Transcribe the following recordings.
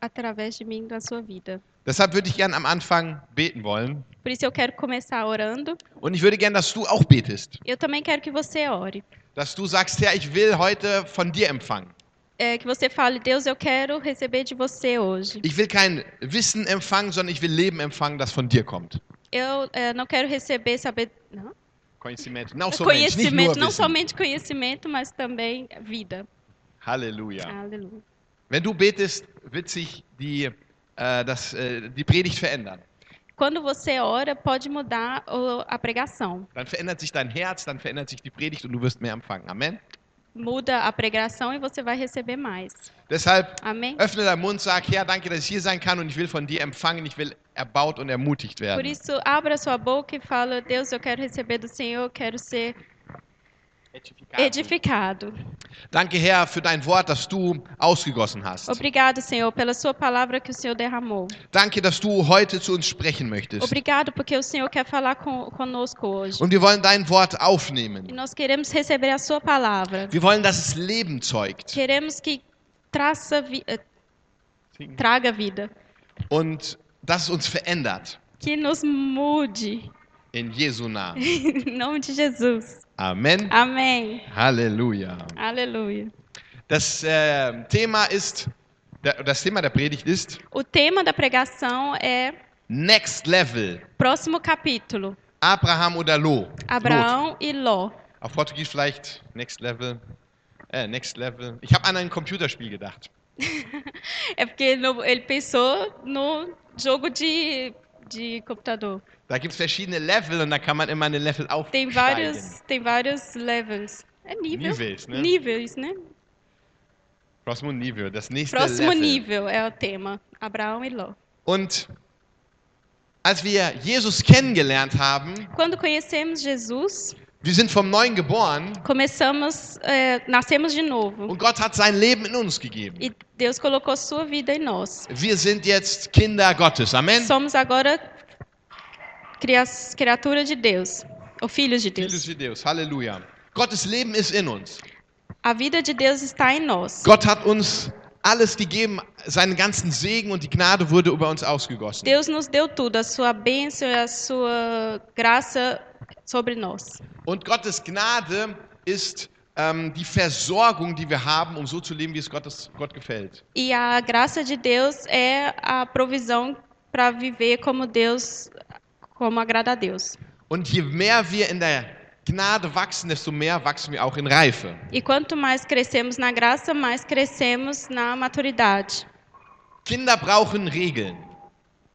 através de mim na sua vida. Deshalb würde ich gerne am Anfang beten wollen. Por isso eu quero começar orando. Und ich würde gerne, dass du auch betest. Eu também quero que você ore. Dass du sagst, Herr, ich will heute von dir empfangen. É, que você fale, Deus, eu quero receber de você hoje. Ich will kein Wissen empfangen, sondern ich will Leben empfangen, das von dir kommt. Eu é, não quero receber saber, não? Conhecimento. Não somente, conhecimento, não Wissen. somente conhecimento, mas também vida. Halleluja. Aleluia. Wenn du betest, wird sich die, äh, das, äh, die Predigt verändern. Quando você ora, pode mudar o- a pregação. Dann verändert sich dein Herz, dann verändert sich die Predigt und du wirst mehr empfangen. Amen. Muda a pregação e você vai receber mais. Deshalb Amém? öffne deinen Mund, sag, Herr, danke, dass ich hier sein kann und ich will von dir empfangen, ich will erbaut und ermutigt Por werden. isso, abra sua boca e fala: Deus, eu quero receber do Senhor, eu quero ser edificado. Danke, Herr, für dein Wort, das du ausgegossen hast. Obrigado, Senhor, pela sua palavra que o Senhor derramou. Danke, dass du heute zu uns sprechen möchtest. Obrigado porque o Senhor quer falar com, conosco hoje. Und wir wollen dein Wort E aufnehmen. nós queremos receber a sua palavra. Wir wollen, dass es Leben zeugt. Queremos que traça vi- eh, traga vida, Und dass es uns verändert. que nos mude. In Jesu Namen. Em nome de Jesus. Amen. Amém. Halleluja. Aleluia. Das äh, Thema ist, das Thema der Predigt ist O tema da pregação é Next Level. próximo capítulo. Abraham oder Lot. Lot. Abraão e Ló. Auf Portugiesisch vielleicht Next Level. Äh, Next Level. Ich habe an ein Computerspiel gedacht. É porque ele pensou no jogo de, de computador. Da gibt es verschiedene Level und da kann man immer eine Level Tem aufsteigen. vários, tem vários levels. É nível. Níveis, né? Níveis, né? Próximo nível, das nächste Próximo Level. nível é o tema. Abraão e Ló. Und als wir Jesus kennengelernt haben, Quando conhecemos Jesus, wir sind vom Neuen geboren começamos, é, nascemos de novo. und Gott hat sein Leben in uns gegeben. E Deus colocou sua vida em nós. Wir sind jetzt Kinder Gottes. Amen. Somos agora cria- criatura de Deus, ou filhos de Filhos Deus. de Deus. Halleluja. Gottes Leben ist in uns. A vida de Deus está em nós. Gott hat uns alles gegeben, seinen ganzen Segen und die Gnade wurde über uns ausgegossen. Deus nos deu tudo, a sua bênção e a sua graça sobre nós. Und Gottes Gnade ist ähm, die Versorgung, die wir haben, um so zu leben, wie es Gottes, Gott gefällt. E a graça de Deus é a provisão para viver como Deus, como agrada a Deus. Und je mehr wir in der Gnade wachsen, desto mehr wachsen wir auch in Reife. E quanto mais crescemos na graça, mais crescemos na maturidade. Kinder brauchen Regeln.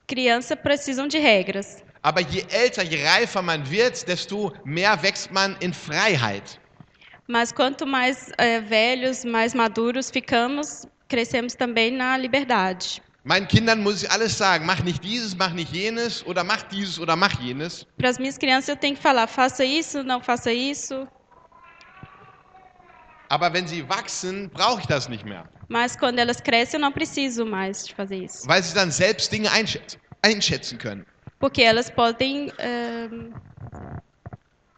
Crianças precisam de regras. Aber je älter, je reifer man wird, desto mehr wächst man in Freiheit. Mas quanto mais eh, velhos, mais maduros ficamos, crescemos também na liberdade. Meinen Kindern muss ich alles sagen, mach nicht dieses, mach nicht jenes oder mach dieses oder mach jenes. Para as minhas crianças eu tenho que falar, faça isso, não faça isso. Aber wenn sie wachsen, brauche ich das nicht mehr, Mas quando elas crescem, eu não preciso mais de fazer isso. weil sie dann selbst Dinge einschätzen, einschätzen können. Porque elas podem eh,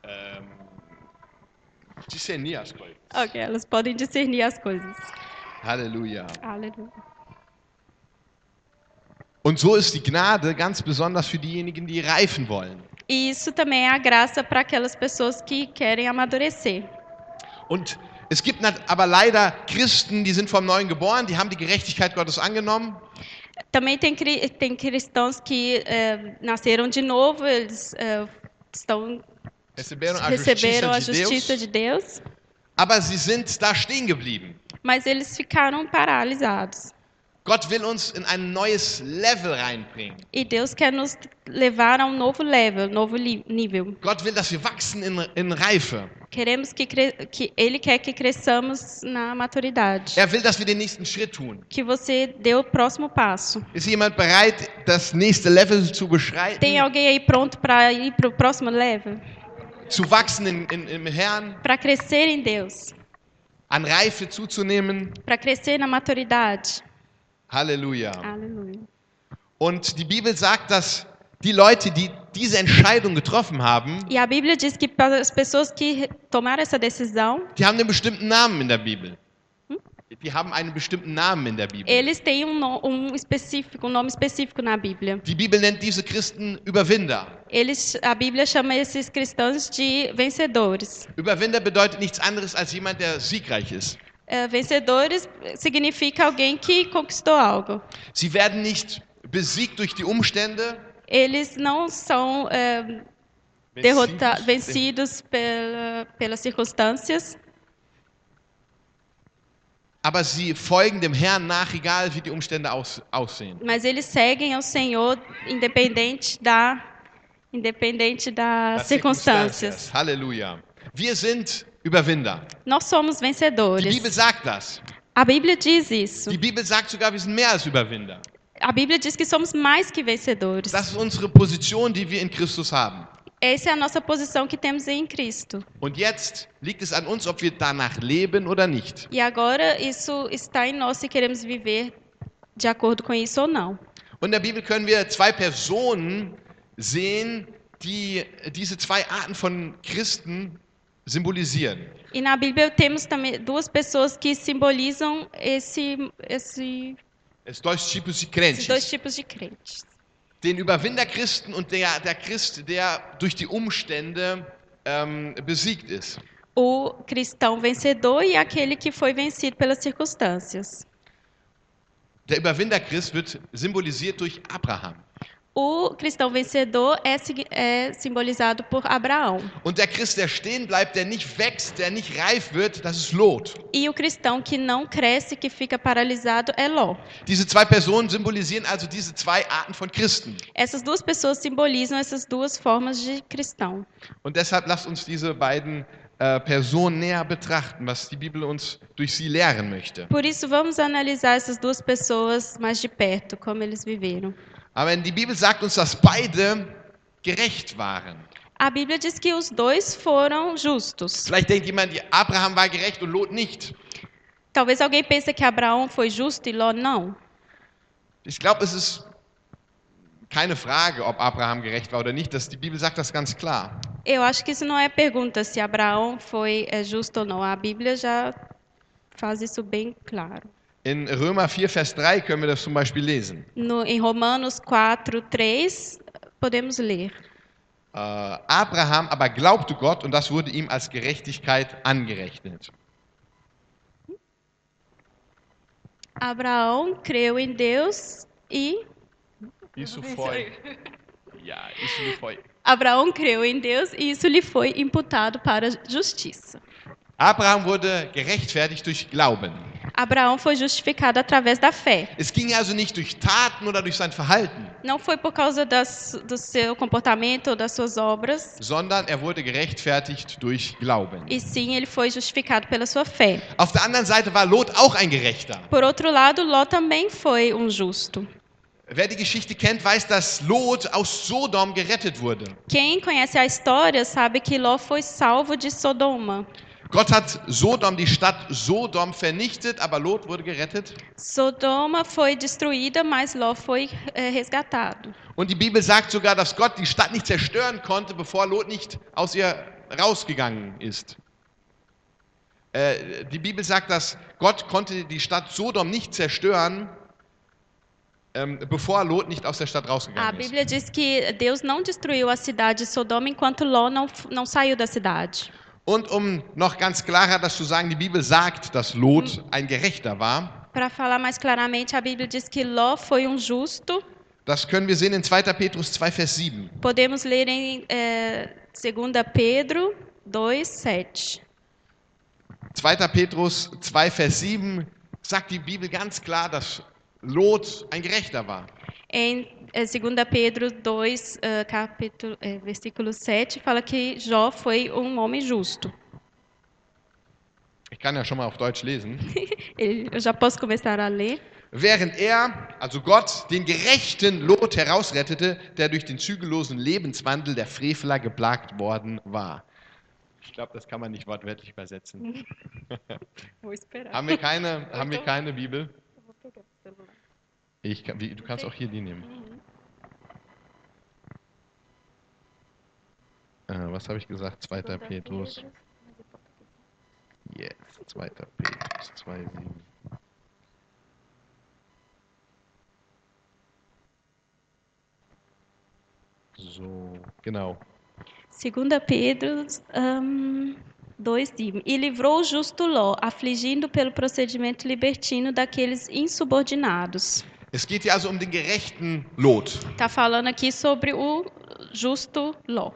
Ähm, discernieren, Aspel. Ok, elas podem discernir as coisas. Halleluja. Aleluia. Und so ist die Gnade ganz besonders für diejenigen, die reifen wollen. E isso também é a graça para aquelas pessoas que querem amadurecer. Und es gibt aber leider Christen, die sind vom Neuen geboren, die haben die Gerechtigkeit Gottes angenommen, Também tem, tem cristãos que eh, nasceram de novo, eles eh, estão, receberam a receberam a justiça de justiça Deus, de Deus, aber sie sind da stehen geblieben. mas eles ficaram paralisados. Gott will uns in ein neues Level reinbringen. E Deus quer nos levar a um novo level, novo nível. Gott will, dass wir wachsen in, in Reife. Queremos que, que Ele quer que cresçamos na maturidade. Er will, dass wir den nächsten Schritt tun. Que você dê o próximo passo. Ist jemand bereit, das nächste Level zu beschreiten, Tem alguém aí pronto para ir para o próximo level? zu wachsen in, in, im Herrn, Para crescer em Deus? an Reife zuzunehmen? Para crescer na maturidade? Halleluja. Aleluia. Und die Bibel sagt, dass die Leute, die diese Entscheidung getroffen haben, E a Bíblia diz que para as pessoas que re- tomaram essa decisão, die haben einen bestimmten Namen in der Bibel. die haben einen bestimmten Namen in der Bibel. Eles têm um, no- um específico, um nome específico na Bíblia. Die Bibel nennt diese Christen Überwinder. Eles, a Bíblia chama esses cristãos de vencedores. Überwinder bedeutet nichts anderes als jemand, der siegreich ist. É, vencedores significa alguém que conquistou algo. Sie werden nicht besiegt durch die Umstände, Eles não são é, derrota- vencidos pela, pelas circunstâncias, aber sie folgen dem Herrn nach, egal wie die Umstände aus, aussehen. mas eles seguem ao Senhor independente da independente das Das circunstâncias. Halleluja. Wir sind Überwinder. Nós somos Die vencedores. Bibel sagt das. A Bíblia diz isso. Die Bibel sagt sogar, wir sind mehr als Überwinder. A Bíblia diz que somos mais que vencedores. Das ist unsere Position, die wir in Christus haben. Essa é a nossa posição que temos em Cristo. Und jetzt liegt es an uns, ob wir danach leben oder nicht. E agora isso está em nós se queremos viver de acordo com isso ou não. Und in der Bibel können wir zwei Personen sehen, die diese zwei Arten von Christen symbolisieren. E na Bíblia temos também duas pessoas que simbolizam esse, esse, Es dois tipos de crentes. dois tipos de crentes. Den Überwinderchristen und der, der Christ, der durch die Umstände ähm, besiegt ist. O cristão vencedor e aquele que foi vencido pelas circunstâncias. Der Überwinderchrist wird symbolisiert durch Abraham. O cristão vencedor é, é simbolizado por Abraão. Und der Christ, der stehen bleibt, der nicht wächst, der nicht reif wird, das ist Lot. E o cristão que não cresce, que fica paralisado, é Ló. Diese zwei Personen symbolisieren also diese zwei Arten von Christen. Essas duas pessoas simbolizam essas duas formas de cristão. Und deshalb lasst uns diese beiden äh, Personen näher betrachten, was die Bibel uns durch sie lehren möchte. Por isso, vamos analisar essas duas pessoas mais de perto, como eles viveram. Aber die Bibel sagt uns, dass beide gerecht waren. A Bíblia diz que os dois foram justos. Vielleicht denkt jemand, Abraham war gerecht und Lot nicht. Talvez alguém pense que Abraão foi justo e Ló não. Ich glaube, es ist keine Frage, ob Abraham gerecht war oder nicht. Das, die Bibel sagt das ganz klar. Eu acho que isso não é pergunta se Abraão foi é, justo ou não. A Bíblia já faz isso bem claro. In Römer 4, Vers 3 können wir das zum Beispiel lesen. No, em Romanos 4, 3, podemos ler. Äh, Abraham aber glaubte Gott und das wurde ihm als Gerechtigkeit angerechnet. Abraão creu em Deus e Isso foi. Ja, isso foi. Abraão creu em Deus e isso lhe foi imputado para a justiça. Abraham wurde gerechtfertigt durch Glauben. Abraão foi justificado através da fé. Es ging also nicht durch Taten oder durch sein Verhalten, Não foi por causa das, do seu comportamento ou das suas obras, sondern er wurde gerechtfertigt durch Glauben. e sim ele foi justificado pela sua fé. Auf der anderen Seite war Lot auch ein Gerechter. Por outro lado, Ló também foi um justo. Wer die Geschichte kennt, weiß, dass Lot aus Sodom gerettet wurde. Quem conhece a história sabe que Ló foi salvo de Sodoma. Gott hat Sodom, die Stadt Sodom vernichtet, aber Lot wurde gerettet. Sodoma foi destruída, mas Ló foi eh, resgatado. Und die Bibel sagt sogar, dass Gott die Stadt nicht zerstören konnte, bevor Lot nicht aus ihr rausgegangen ist. Äh, die Bibel sagt, dass Gott konnte die Stadt Sodom nicht zerstören, ähm, bevor Lot nicht aus der Stadt A rausgegangen ist. Bíblia diz que Deus não destruiu a cidade de Sodoma enquanto Ló não, não saiu da cidade. Und um noch ganz klarer das zu sagen, die Bibel sagt, dass Lot ein Gerechter war. Para falar mais claramente, a Bíblia diz que Ló foi um justo. Das können wir sehen in 2. Petrus 2, Vers 7. Podemos ler em eh, 2 Pedro 2, 7. 2. Petrus 2, Vers 7 sagt die Bibel ganz klar, dass Lot ein Gerechter war. Em eh, 2 Pedro 2, eh, capítulo, eh, versículo 7, fala que Jó foi um homem justo. Ich kann ja schon mal auf Deutsch lesen. Eu já posso começar a ler. Während er, also Gott, den gerechten Lot herausrettete, der durch den zügellosen Lebenswandel der Freveler geplagt worden war. Ich glaube, das kann man nicht wortwörtlich übersetzen. Haben wir keine, haben wir keine Bibel? Ich kann, wie, du kannst auch hier die nehmen. Äh, was habe ich gesagt? Zweiter Petrus. Yes, zweiter Petrus 2,7. So, genau. Segunda Pedro um, 2,7. E livrou o justo Ló, afligindo pelo procedimento libertino daqueles insubordinados. Es geht hier also um den gerechten Lot. Está falando aqui sobre o justo Ló.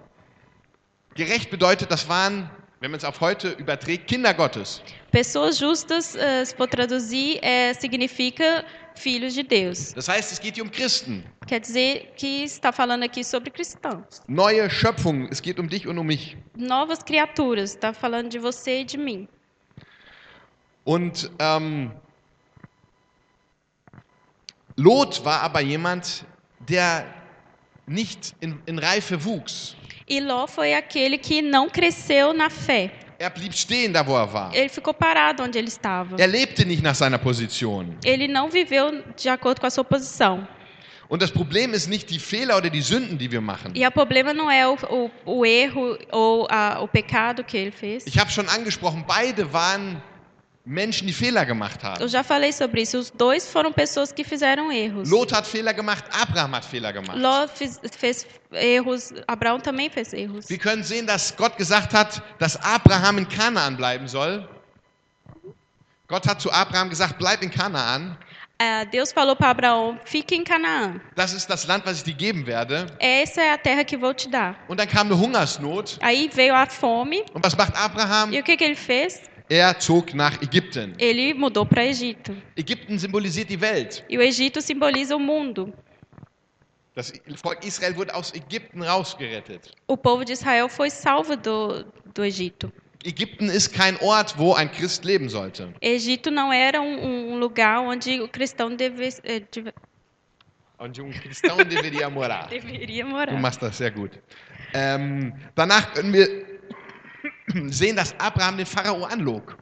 Gerecht bedeutet, das waren, wenn man es auf heute überträgt, Kinder Gottes. Pessoas justas, eh, se for traduzir, eh, significa filhos de Deus. Das heißt, es geht hier um Christen. Quer dizer que está falando aqui sobre cristãos. Neue Schöpfung. Es geht um dich und um mich. Novas criaturas, está falando de você e de mim. Und ähm, Lot war aber jemand, der nicht in, in Reife wuchs. E Ló foi aquele que não cresceu na fé. Er blieb stehen da, wo er war. Ele ficou parado onde ele estava. Er lebte nicht nach seiner Position. Ele não viveu de acordo com a sua posição. Und das Problem ist nicht die Fehler oder die Sünden, die wir machen. E o problema não é o, o, o erro ou a, o pecado que ele fez. Ich habe schon angesprochen, beide waren Menschen, die Fehler gemacht Eu haben. já falei sobre isso. Os dois foram pessoas que fizeram erros. Lot hat Fehler gemacht, Abraham hat Fehler gemacht. Ló fiz- fez erros, Abraão também fez erros. Wir können sehen, dass Gott gesagt hat, dass Abraham in Kanaan bleiben soll. Gott hat zu Abraham gesagt, bleib in Kanaan. Ah, Deus falou para Abraão: fique em Canaã. Das ist das Land, was ich dir geben werde. Essa é a terra que vou te dar. Und dann kam eine Hungersnot. Aí veio a fome. Und was macht Abraham? E o que, que ele fez? Er zog nach Ägypten. Ele mudou para Egito. Ägypten symbolisiert die Welt. E o Egito simboliza o mundo. Das Volk Israel wurde aus Ägypten rausgerettet. O povo de Israel foi salvo do, do Egito. Ägypten ist kein Ort, wo ein Christ leben sollte. Egito não era um, um lugar onde o cristão deve, eh, deve- Und um cristão deveria morar. deveria Du morar. machst das sehr gut. Ähm, danach können wir sehen, dass Abraham den Pharao anlog.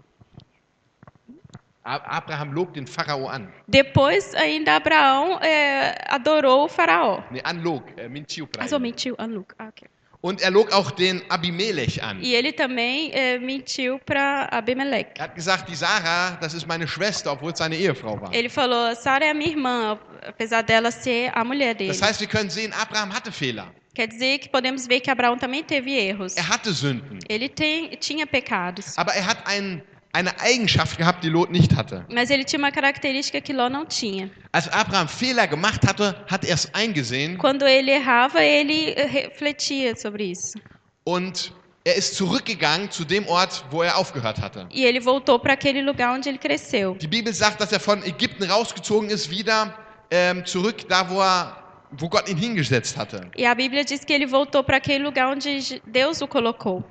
Abraham log den Pharao an. Depois, ainda Abraão eh, adorou o faraó. Nee, anlog, äh, mentiu pra Ah, só ele. mentiu. Ah, Luca. Ah, ok. Und er log auch den Abimelech an. E ele também eh, mentiu para Abimeleque. Er hat gesagt, die Sarah, das ist meine Schwester, obwohl es seine Ehefrau war. Ele falou: Sara é a minha irmã, apesar dela ser a mulher dele. Das heißt, wir können sehen, Abraham hatte Fehler. Quer dizer que podemos ver que Abraão também teve erros. Er hatte Sünden. Ele tem, tinha pecados. Aber er hat ein, eine Eigenschaft gehabt, die Lot nicht hatte. Mas ele tinha uma característica que Ló não tinha. Als Abraham Fehler gemacht hatte, hat er es eingesehen Quando ele errava, ele eh, refletia sobre isso. und er ist zurückgegangen zu dem Ort, wo er aufgehört hatte. E ele voltou para aquele lugar onde ele cresceu. Die Bibel sagt, dass er von Ägypten rausgezogen ist, wieder ähm, zurück da, wo, er, wo Gott ihn hingesetzt hatte. E a Bíblia diz que ele voltou para aquele lugar onde Deus o colocou.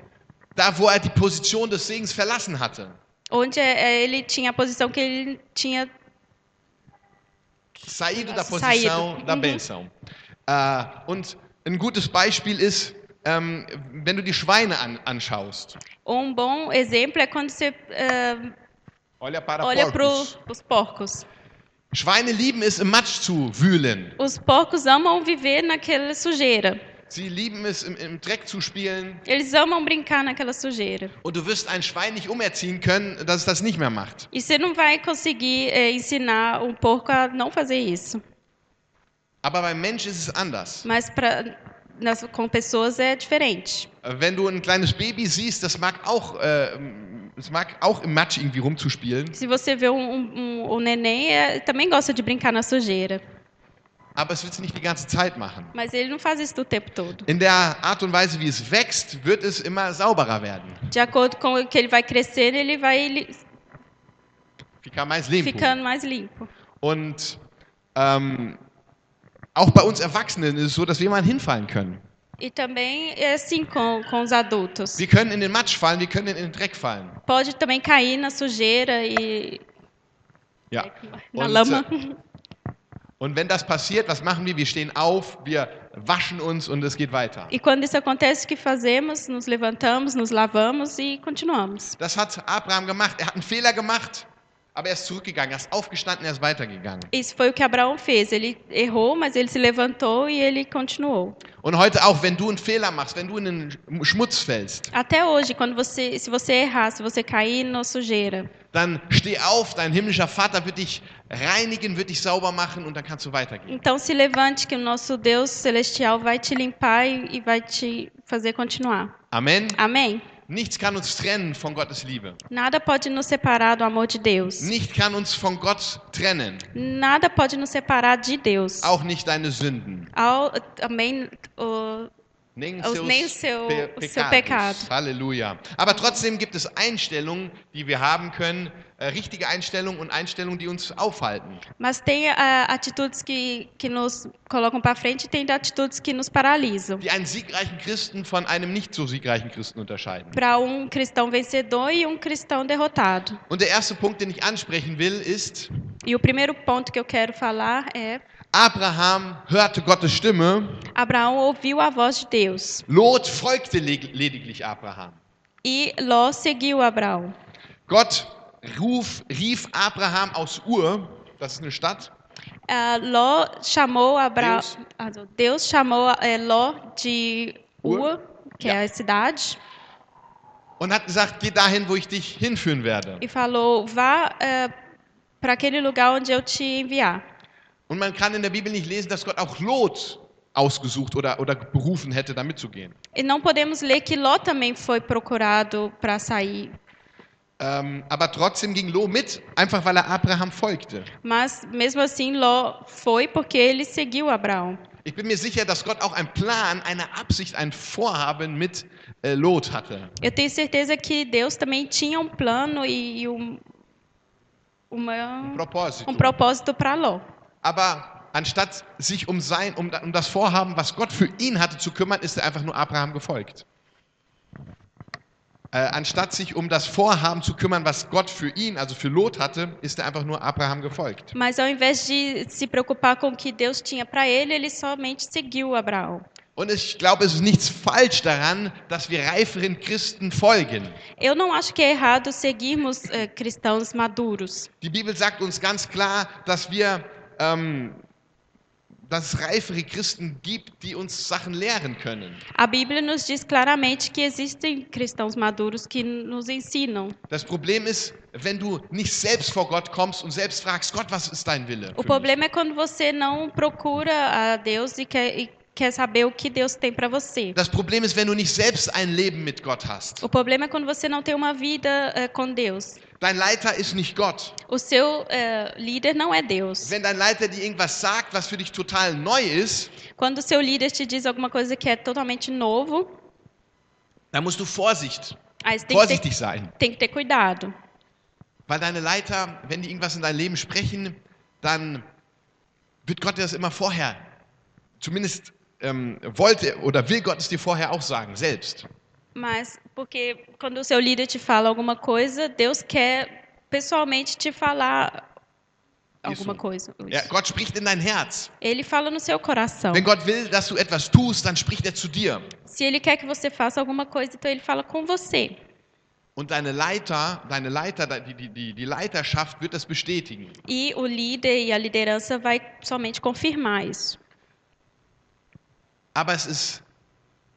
Da, wo er die Position des Segens verlassen hatte. Onde eh, ele tinha a posição que ele tinha. Saído da Saído. posição da Uhum. Benção. Äh, und ein gutes Beispiel ist, ähm, wenn du die Schweine an, anschaust. Um bom exemplo é quando você eh, Olha para olha porcos. os porcos. Schweine lieben es, im Matsch zu wühlen. Os porcos amam viver naquela sujeira. Sie lieben es, im, im Dreck zu spielen. Eles amam brincar naquela sujeira. Und du wirst ein Schwein nicht umerziehen können, dass es das nicht mehr macht. E você não vai conseguir eh, ensinar um porco a não fazer isso. Aber beim Mensch ist es anders. Mas pra, nas, com pessoas é diferente. Wenn du ein kleines Baby siehst, das mag auch, äh, es mag auch im Matsch irgendwie rumzuspielen. Se você vê um, um, um- neném, é, também gosta de brincar na sujeira. Aber es wird es nicht die ganze Zeit machen. Mas ele não faz isso o tempo todo. In der Art und Weise, wie es wächst, wird es immer sauberer werden. De acordo com o que ele vai crescendo, ele vai li- Fica mais limpo. ficando mais limpo. Und ähm, auch bei uns Erwachsenen ist es so, dass wir mal hinfallen können. E também é assim com, com os adultos. Können in den Matsch fallen, wir können in den Dreck fallen. Pode também cair na sujeira e Ja. na Und, lama. äh, Und wenn das passiert, was machen wir? Wir stehen auf, wir waschen uns und es geht weiter. E quando isso acontece, o que fazemos? Nos levantamos, nos lavamos e continuamos. Das hat Abraham gemacht. Er hat einen Fehler gemacht, aber er ist zurückgegangen, er ist aufgestanden, er ist weitergegangen. Isso foi o que Abraão fez. Ele errou, mas ele se levantou e ele continuou. Und heute auch, wenn du einen Fehler machst, wenn du in den Schmutz fällst, Até hoje, quando você, se você errar, se você cair na sujeira, dann steh auf, dein himmlischer Vater wird dich reinigen, wird dich sauber machen und dann kannst du weitergehen. então se levante que o nosso Deus celestial vai te limpar e, e vai te fazer continuar. Amen. Amém? Nichts kann uns trennen von Gottes Liebe. Nada pode nos separar do amor de Deus. Nicht kann uns von Gott trennen, Nada pode nos separar de Deus. auch nicht deine Sünden. Ao, também o, Nem Aus- seus nem seu- Pe- seu pecado. Halleluja. Aber trotzdem gibt es Einstellungen, die wir haben können, äh, richtige Einstellungen und Einstellungen, die uns aufhalten. mas tem ah, atitudes que, que nos colocam para frente e tem atitudes que nos paralisam. Die einen siegreichen Christen von einem nicht so siegreichen Christen unterscheiden. Para um cristão vencedor e um cristão derrotado. Und der erste Punkt, den ich ansprechen will, ist, E o primeiro ponto que eu quero falar é: Abraham hörte Gottes Stimme, Abraão ouviu a voz de Deus Lot folgte lediglich Abraham. e Ló seguiu Abraão. Gott ruf, rief Abraham aus Ur, das ist eine Stadt, Ah, Ló chamou Abraão. Deus. Deus, Deus chamou eh, Ló de Ur? Ur, que Ja. é a cidade, und hat gesagt, geh dahin, wo ich dich hinführen werde. e falou: vá para aquele lugar onde eu te enviar. Und man kann in der Bibel nicht lesen, dass Gott auch Lot ausgesucht oder, oder berufen hätte, da mitzugehen. E não podemos ler que Ló também foi procurado para sair. Ähm, aber trotzdem ging Lot mit, einfach weil er Abraham folgte. Mas mesmo assim, Ló foi porque ele seguiu Abraão. Ich bin mir sicher, dass Gott auch einen Plan, eine Absicht, ein Vorhaben mit äh, Lot hatte. Eu tenho certeza que Deus também tinha um plano e, e um, uma, Propósito. um propósito para Ló. Aber anstatt sich um, sein, um, um das Vorhaben, was Gott für ihn hatte, zu kümmern, ist er einfach nur Abraham gefolgt. Äh, anstatt sich um das Vorhaben zu kümmern, was Gott für ihn, also für Lot hatte, ist er einfach nur Abraham gefolgt. Mas ao invés de se preocupar com o que Deus tinha para ele, ele somente seguiu Abraão. Und ich glaube, es ist nichts falsch daran, dass wir reiferen Christen folgen. Eu não acho que é errado seguirmos eh, cristãos maduros. Die Bibel sagt uns ganz klar, dass wir, ähm, dass es reifere Christen gibt, die uns Sachen lehren können. A Bíblia nos diz claramente que existem cristãos maduros que nos ensinam. Das Problem ist, wenn du nicht selbst vor Gott kommst und selbst fragst, Gott, was ist dein Wille? O problema é quando você não procura a Deus e quer, e quer saber o que Deus tem para você. ist. O problema é quando você não tem uma vida eh, com Deus. Dein Leiter ist nicht Gott. O seu eh, líder não é Deus. Wenn dein Leiter dir irgendwas sagt, was für dich total neu ist, Quando o seu líder te diz alguma coisa que é totalmente novo, dann musst du Vorsicht, aí tem que ter, vorsichtig sein. tem que ter cuidado. Weil deine Leiter, wenn die irgendwas in dein Leben sprechen, dann wird Gott dir das immer vorher, zumindest ähm, wollte oder will Gott es dir vorher auch sagen, selbst. Mas porque quando o seu líder te fala alguma coisa, Deus quer pessoalmente te falar alguma coisa. Ja, Gott spricht in dein Herz. Ele fala no seu coração. Wenn Gott will, dass du etwas tust, dann spricht er zu dir. Se ele quer que você faça alguma coisa, então ele fala com você. Und deine Leiter, deine Leiter, die, die, die, die Leiterschaft wird das bestätigen. E o líder e a liderança vai somente confirmar isso. Aber es ist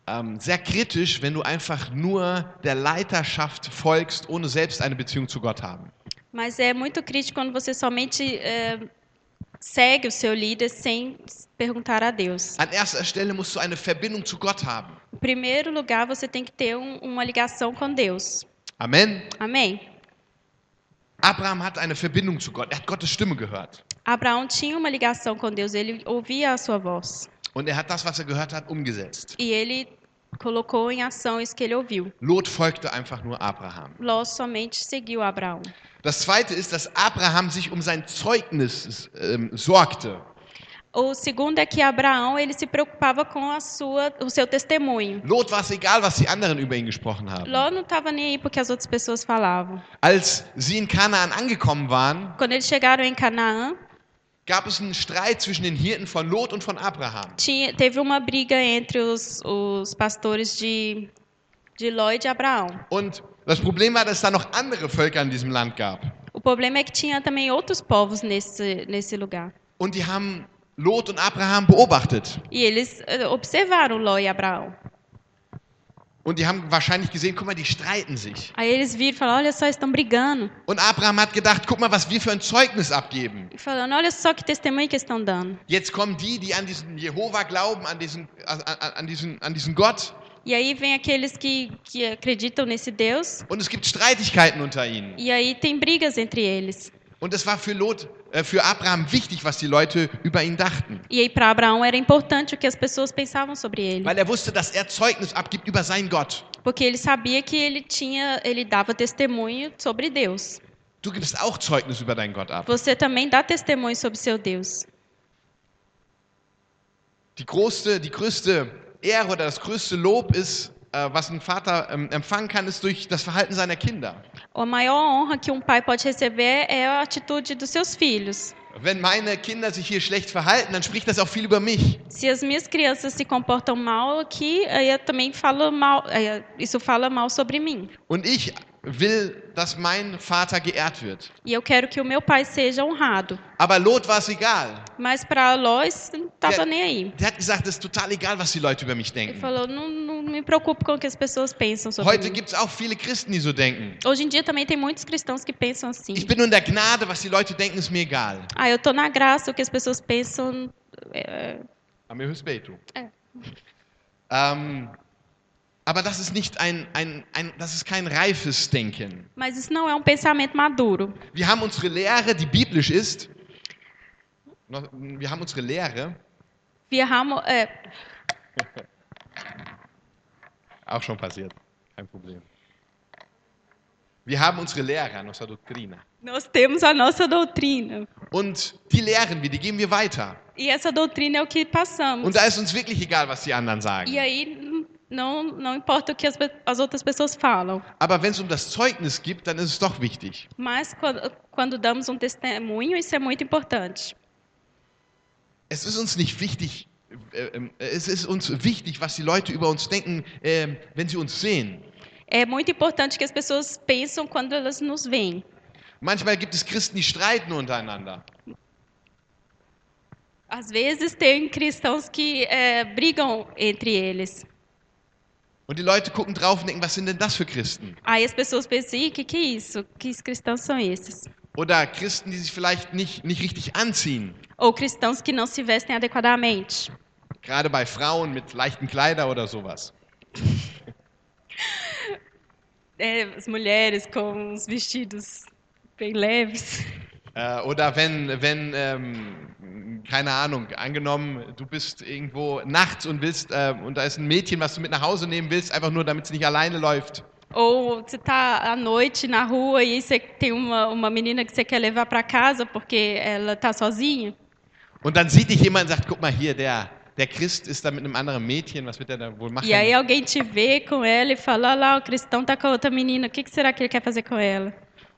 ähm, sehr kritisch, wenn du einfach nur der Leiterschaft folgst, ohne selbst eine Beziehung zu Gott haben. Mas é muito crítico quando você somente eh, segue o seu líder sem perguntar a Deus. An erster Stelle musst du eine Verbindung zu Gott haben. Em primeiro lugar, você tem que ter um- uma ligação com Deus. Amen. Amém? Abraham hat eine Verbindung zu Gott. Er hat Gottes Stimme gehört. Abraão tinha uma ligação com Deus, ele ouvia a sua voz. Und er hat das, was er gehört hat, umgesetzt. E ele colocou em ação isso que ele ouviu. Lot folgte einfach nur Abraham. Ló somente seguiu Abraão. Das zweite ist, dass Abraham sich um sein Zeugnis ähm, sorgte. O segundo é que Abraão ele se preocupava com a sua, o seu testemunho. Lot war es egal, was die anderen über ihn gesprochen haben. Ló não estava nem aí porque as outras pessoas falavam. Als sie in Kanaan angekommen waren, Quando eles chegaram em Canaã, gab es einen Streit zwischen den Hirten von Lot und von Abraham. tinha, teve uma briga entre os, os pastores de, de Ló e de Abraão. Und das Problem war, dass es da noch andere Völker in diesem Land gab. O problema é que tinha também outros povos nesse, nesse lugar. Und die haben Lot und Abraham beobachtet. E eles eh, observaram Ló e Abraão. Und die haben wahrscheinlich gesehen, guck mal, die streiten sich. Aí eles viram e falaram: Olha só, estão brigando. Und Abraham hat gedacht, guck mal, was wir für ein Zeugnis abgeben. E falando: Olha só que testemunho que estão dando. Jetzt kommen die, die an diesen Jehova glauben, an diesen, an, an, an diesen, an diesen Gott. E aí vem aqueles que, que acreditam nesse Deus. Und es gibt Streitigkeiten unter ihnen. E aí tem brigas entre eles. Und es war für Lot, äh, für Abraham wichtig, was die Leute über ihn dachten. E aí para Abraão era importante o que as pessoas pensavam sobre ele, Weil er wusste, dass er Zeugnis abgibt über seinen Gott. porque ele sabia que ele tinha, ele dava testemunho sobre Deus. Du gibst auch Zeugnis über deinen Gott ab. Você também dá testemunho sobre seu Deus. Die größte, die größte Ehre oder das größte Lob ist, was ein Vater ähm, empfangen kann, ist durch das Verhalten seiner Kinder. A maior honra que um pai pode receber é a atitude dos seus filhos. Wenn meine Kinder sich hier schlecht verhalten, dann spricht das auch viel über mich. Se as minhas crianças se comportam mal aqui, aí também falo mal, aí isso fala mal sobre mim. Und ich will, dass mein Vater geehrt wird. E eu quero que o meu pai seja honrado. Aber Lot war es egal. Mas para Ló isso não estava nem aí. Der hat gesagt, es ist total egal, was die Leute über mich Ele denken. falou: não, não me preocupo com o que as pessoas pensam sobre Heute mim. auch viele Christen, die so denken. Hoje em dia também tem muitos cristãos que pensam assim. Ich bin nur in der Gnade, was die Leute denken, ist mir egal. Ah, eu tô na graça, o que as pessoas pensam. é, A meu respeito. É. Ähm, aber das ist nicht ein, ein, ein, das ist kein reifes Denken. Mas isso não é um pensamento maduro. Wir haben unsere Lehre, die biblisch ist. Wir haben unsere Lehre, Wir haben, é, auch schon passiert, kein Problem. Wir haben unsere Lehre, nossa doutrina. nós temos a nossa doutrina. Und die lehren wir, die geben wir weiter. E essa doutrina é o que passamos. Und da ist uns wirklich egal, was die anderen sagen. E aí não, não importa o que as, as outras pessoas falam. Aber wenn es um das Zeugnis geht, dann ist es doch wichtig. Mas quando, quando damos um testemunho, isso é muito importante. Es ist uns nicht wichtig, äh, ähm, es ist uns wichtig, was die Leute über uns denken, ähm, wenn sie uns sehen. É muito importante que as pessoas pensam quando elas nos veem. Manchmal gibt es Christen, die streiten untereinander. Às vezes tem cristãos que é, brigam entre eles. Und die Leute gucken drauf und denken, was sind denn das für Christen? Aí as pessoas pensam, "Ih, que que é isso? Que cristãos são esses? Oder Christen, die sich vielleicht nicht, nicht richtig anziehen. Ou cristãos que não se vestem adequadamente. Gerade bei Frauen mit leichten Kleider oder sowas. É, as mulheres com os vestidos bem leves. Äh, oder wenn, wenn ähm, keine Ahnung, angenommen, du bist irgendwo nachts und willst, äh, und da ist ein Mädchen, was du mit nach Hause nehmen willst, einfach nur, damit es nicht alleine läuft. Ou você está à noite na rua e você tem uma, uma menina que você quer levar para casa porque ela está sozinha. Und dann sieht dich jemand und sagt, guck mal hier, der, der Christ ist da mit einem anderen Mädchen, was wird der da wohl machen? E aí alguém te vê com ela e fala, lá, o cristão está com outra menina, o que, que será que ele quer fazer com ela?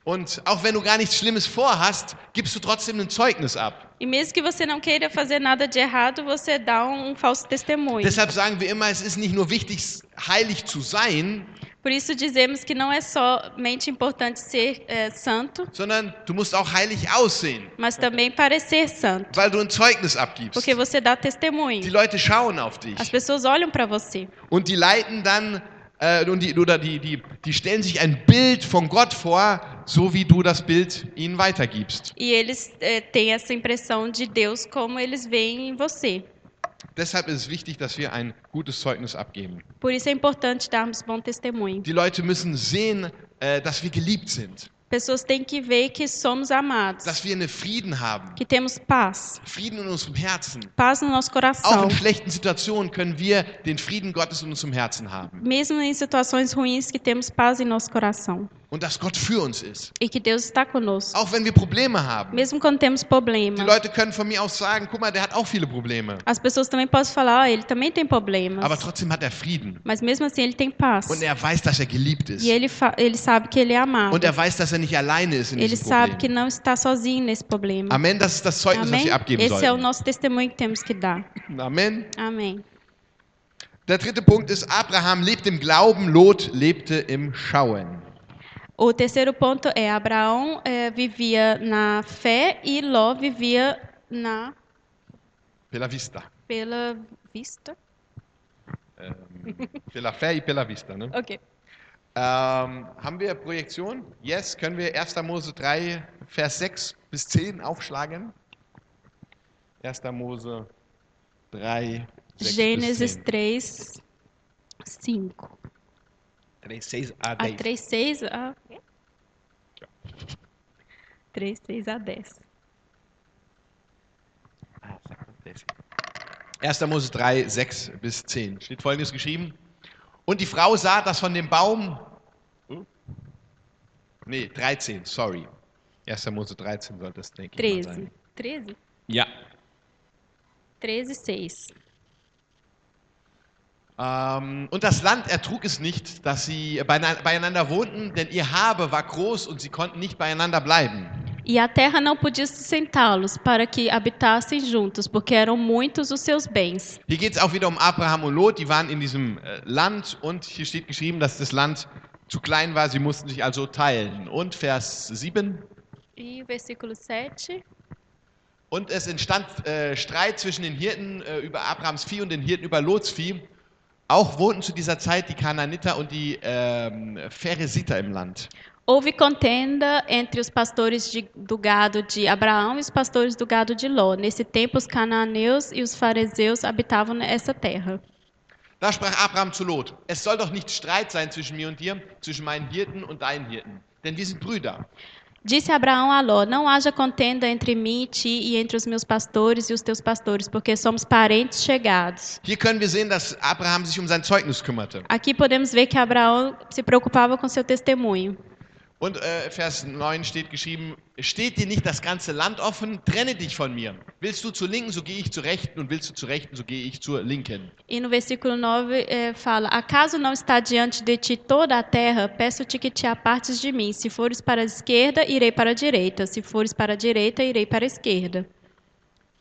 Und auch wenn du gar nichts Schlimmes vorhast, gibst du trotzdem ein Zeugnis ab. E mesmo que você não queira fazer nada de errado, você dá um, falso testemunho. Deshalb sagen wir immer, es ist nicht nur wichtig, heilig zu sein, Por isso dizemos que não é somente importante ser é, santo, sondern du musst auch heilig aussehen, mas também parecer santo, weil du ein Zeugnis abgibst. porque você dá Die testemunho. Leute schauen auf dich As pessoas olham para você und die leiten dann äh, und die, oder die, die, die stellen sich ein Bild von Gott vor, so wie du das Bild ihnen weitergibst. e eles é, têm essa impressão de Deus como eles veem em você. Deshalb ist es wichtig, dass wir ein gutes Zeugnis abgeben. Por isso é importante darmos bom testemunho. Die Leute müssen sehen, äh, dass wir geliebt sind, Pessoas têm que ver que somos amados, dass wir einen Frieden haben, que temos paz, Frieden in unserem Herzen. paz no nosso Auch coração. in schlechten Situationen können wir den Frieden Gottes in unserem Herzen haben. Mesmo em situações ruins, que temos paz em nosso coração. Und dass Gott für uns ist. E que Deus está conosco. Auch wenn wir Probleme haben. Mesmo quando temos Die problemas. Leute können von mir aus sagen, guck mal, der hat auch viele Probleme. As pessoas também podem falar, "Ah, ele também tem problemas. Aber trotzdem hat er Frieden. Mas mesmo assim ele tem paz. Und er weiß, dass er geliebt ist. E ele, ele sabe que ele é amado. Und er weiß, dass er nicht alleine ist in Ele diesem sabe que Problem. não está sozinho nesse problema. Amen, das ist das Zeugnis, was Amém? wir abgeben Esse é o sollten. nosso testemunho que temos que dar. Amen. Amém. Der dritte Punkt ist, Abraham lebt im Glauben, Lot lebte im Schauen. O terceiro ponto é Abraão eh, vivia na fé e Ló vivia na Pela vista. pela vista. Ähm, pela fé e pela vista. Ne? Ok. Ähm, haben wir Projektion? Yes. Können wir 1. Mose 3, Vers 6 bis 10 aufschlagen? 1. Mose 3, 6 Gênesis bis 10. 3, 5. 3, 6 a A 10. 3, 6 a. 3, 6 a 10. Ah, sag mal, 10. 1. Mose 3, 6 bis 10. Steht folgendes geschrieben. Und die Frau sah, dass von dem Baum. Hm? Nee, 13, sorry. 1. Mose 13 sollte das, denke ich mal 13. sein. 13? Ja. 13, 6. Ähm, und das Land ertrug es nicht, dass sie beieinander wohnten, denn ihr Habe war groß und sie konnten nicht beieinander bleiben. E a terra não podia sustentá-los para que habitassem juntos, porque eram muitos os seus bens. Hier geht es auch wieder um Abraham und Lot, die waren in diesem äh, Land und hier steht geschrieben, dass das Land zu klein war, sie mussten sich also teilen. Und Vers 7, E o versículo 7. und es entstand äh, Streit zwischen den Hirten äh, über Abrahams Vieh und den Hirten über Lots Vieh. Auch wohnten zu dieser Zeit die Kananiter und die ähm, Pheresiter im Land. Houve contenda entre os pastores de- do gado de Abraão e os pastores do gado de Ló. Nesse tempo, os cananeus e os fariseus habitavam nessa terra. Da sprach Abraham zu Lot, es soll doch nicht Streit sein zwischen mir und dir, zwischen meinen Hirten und deinen Hirten, denn wir sind Brüder. Disse Abraão a Ló: Não haja contenda entre mim e ti e entre os meus pastores e os teus pastores, porque somos parentes chegados. Sehen, um. Aqui podemos ver que Abraão se preocupava com seu testemunho. Und äh, Vers 9 steht geschrieben, steht dir nicht das ganze Land offen, trenne dich von mir. Willst du zur Linken, so gehe ich zur Rechten, und willst du zur Rechten, so gehe ich zur Linken. E no versículo 9 eh, fala: Acaso não está diante de ti toda a terra? Peço-te que te apartes de mim. Se fores para a esquerda, irei para a direita. Se fores para a direita, irei para a esquerda.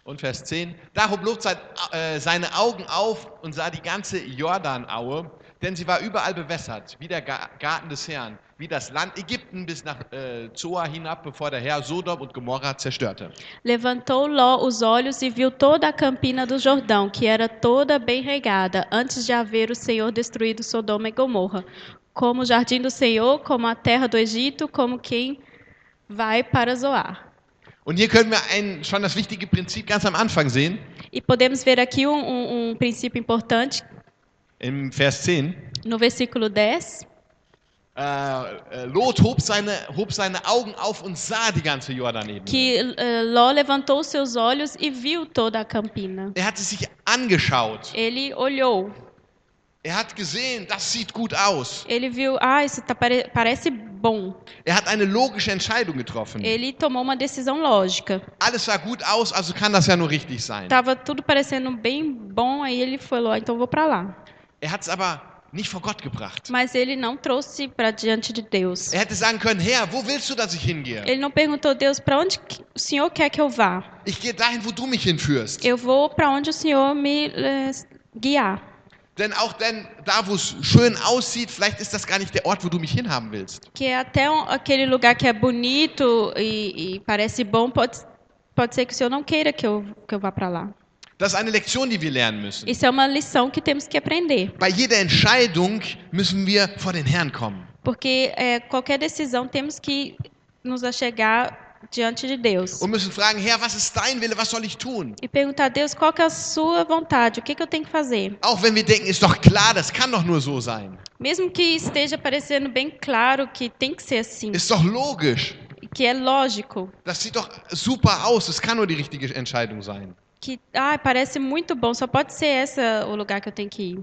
Und Vers 10, da hob Lot sein, äh, seine Augen auf und sah die ganze Jordanaue, denn sie war überall bewässert, wie der Ga Garten des Herrn, wie das Land Ägypten bis nach äh, Zoar hinab, bevor der Herr Sodom und Gomorra zerstörte. Levantou Ló os olhos e viu toda a campina do Jordão, que era toda bem regada, antes de haver o Senhor destruído Sodoma e Gomorra, como o jardim do Senhor, como a terra do Egito, como quem vai para Zoar. Und hier können wir ein, schon das wichtige Prinzip ganz am Anfang sehen, E podemos ver aqui um, um- um princípio importante im Vers 10. no versículo 10. Äh, äh, Lot hob seine, hob seine Augen auf und sah die ganze Jordanebene. que eh, Ló levantou seus olhos e viu toda a campina. Er hat es sich angeschaut. Ele olhou, Er hat gesehen, das sieht gut aus. ele viu, ah, isso tá pare- parece bom. Er hat eine logische Entscheidung getroffen. Ele tomou uma decisão lógica. Alles sah gut aus, also kann das ja nur richtig sein. Tava tudo parecendo bem bom, aí ele falou, ah, então vou para lá. Er aber nicht vor Gott gebracht. Mas ele não trouxe para diante de Deus. Er hätte sagen können, Herr, wo willst du, dass ich hingehe? Ele não perguntou Deus para onde o Senhor quer que eu vá. Ich gehe dahin, wo du mich hinführst. Eu vou para onde o Senhor me eh, guiar. Denn auch denn, da wo es schön aussieht, vielleicht ist das gar nicht der Ort, wo du mich hinhaben willst. Que até um- aquele lugar que é bonito e, e parece bom pode pode ser que o Senhor não queira que eu que eu vá para lá. Das ist eine Lektion, die wir lernen müssen. Isso é uma lição que temos que aprender, Bei jeder Entscheidung müssen wir vor den Herrn kommen. porque eh, qualquer decisão temos que nos achegar diante de Deus Und müssen fragen, Herr, was ist dein Wille? Was soll ich tun? e perguntar a Deus qual é a sua vontade, o que, que eu tenho que fazer. Auch wenn wir denken, ist doch klar, das kann doch nur so sein. Mesmo que esteja parecendo bem claro que tem que ser assim, Ist doch logisch. que é lógico, Das sieht doch super aus. Es kann nur die richtige Entscheidung sein. Que ah, parece muito bom, só pode ser essa o lugar que eu tenho que ir.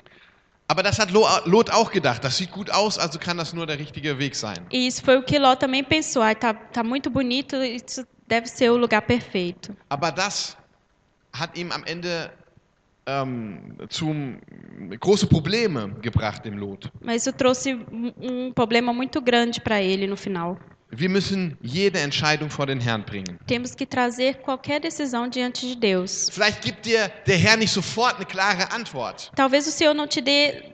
Aber das hat Lo- Lot auch gedacht. Das sieht gut aus, also kann das nur der richtige Weg sein. E isso foi o que Ló também pensou. Ai, tá, tá muito bonito, isso deve ser o lugar perfeito. Aber das hat ihm am Ende ähm, zum große Probleme gebracht, dem Lot. Mas isso trouxe um problema muito grande para ele no final. Wir müssen jede Entscheidung vor den Herrn bringen. Temos que trazer qualquer decisão diante de Deus. Vielleicht gibt dir der Herr nicht sofort eine klare Antwort. Talvez o Senhor não te dê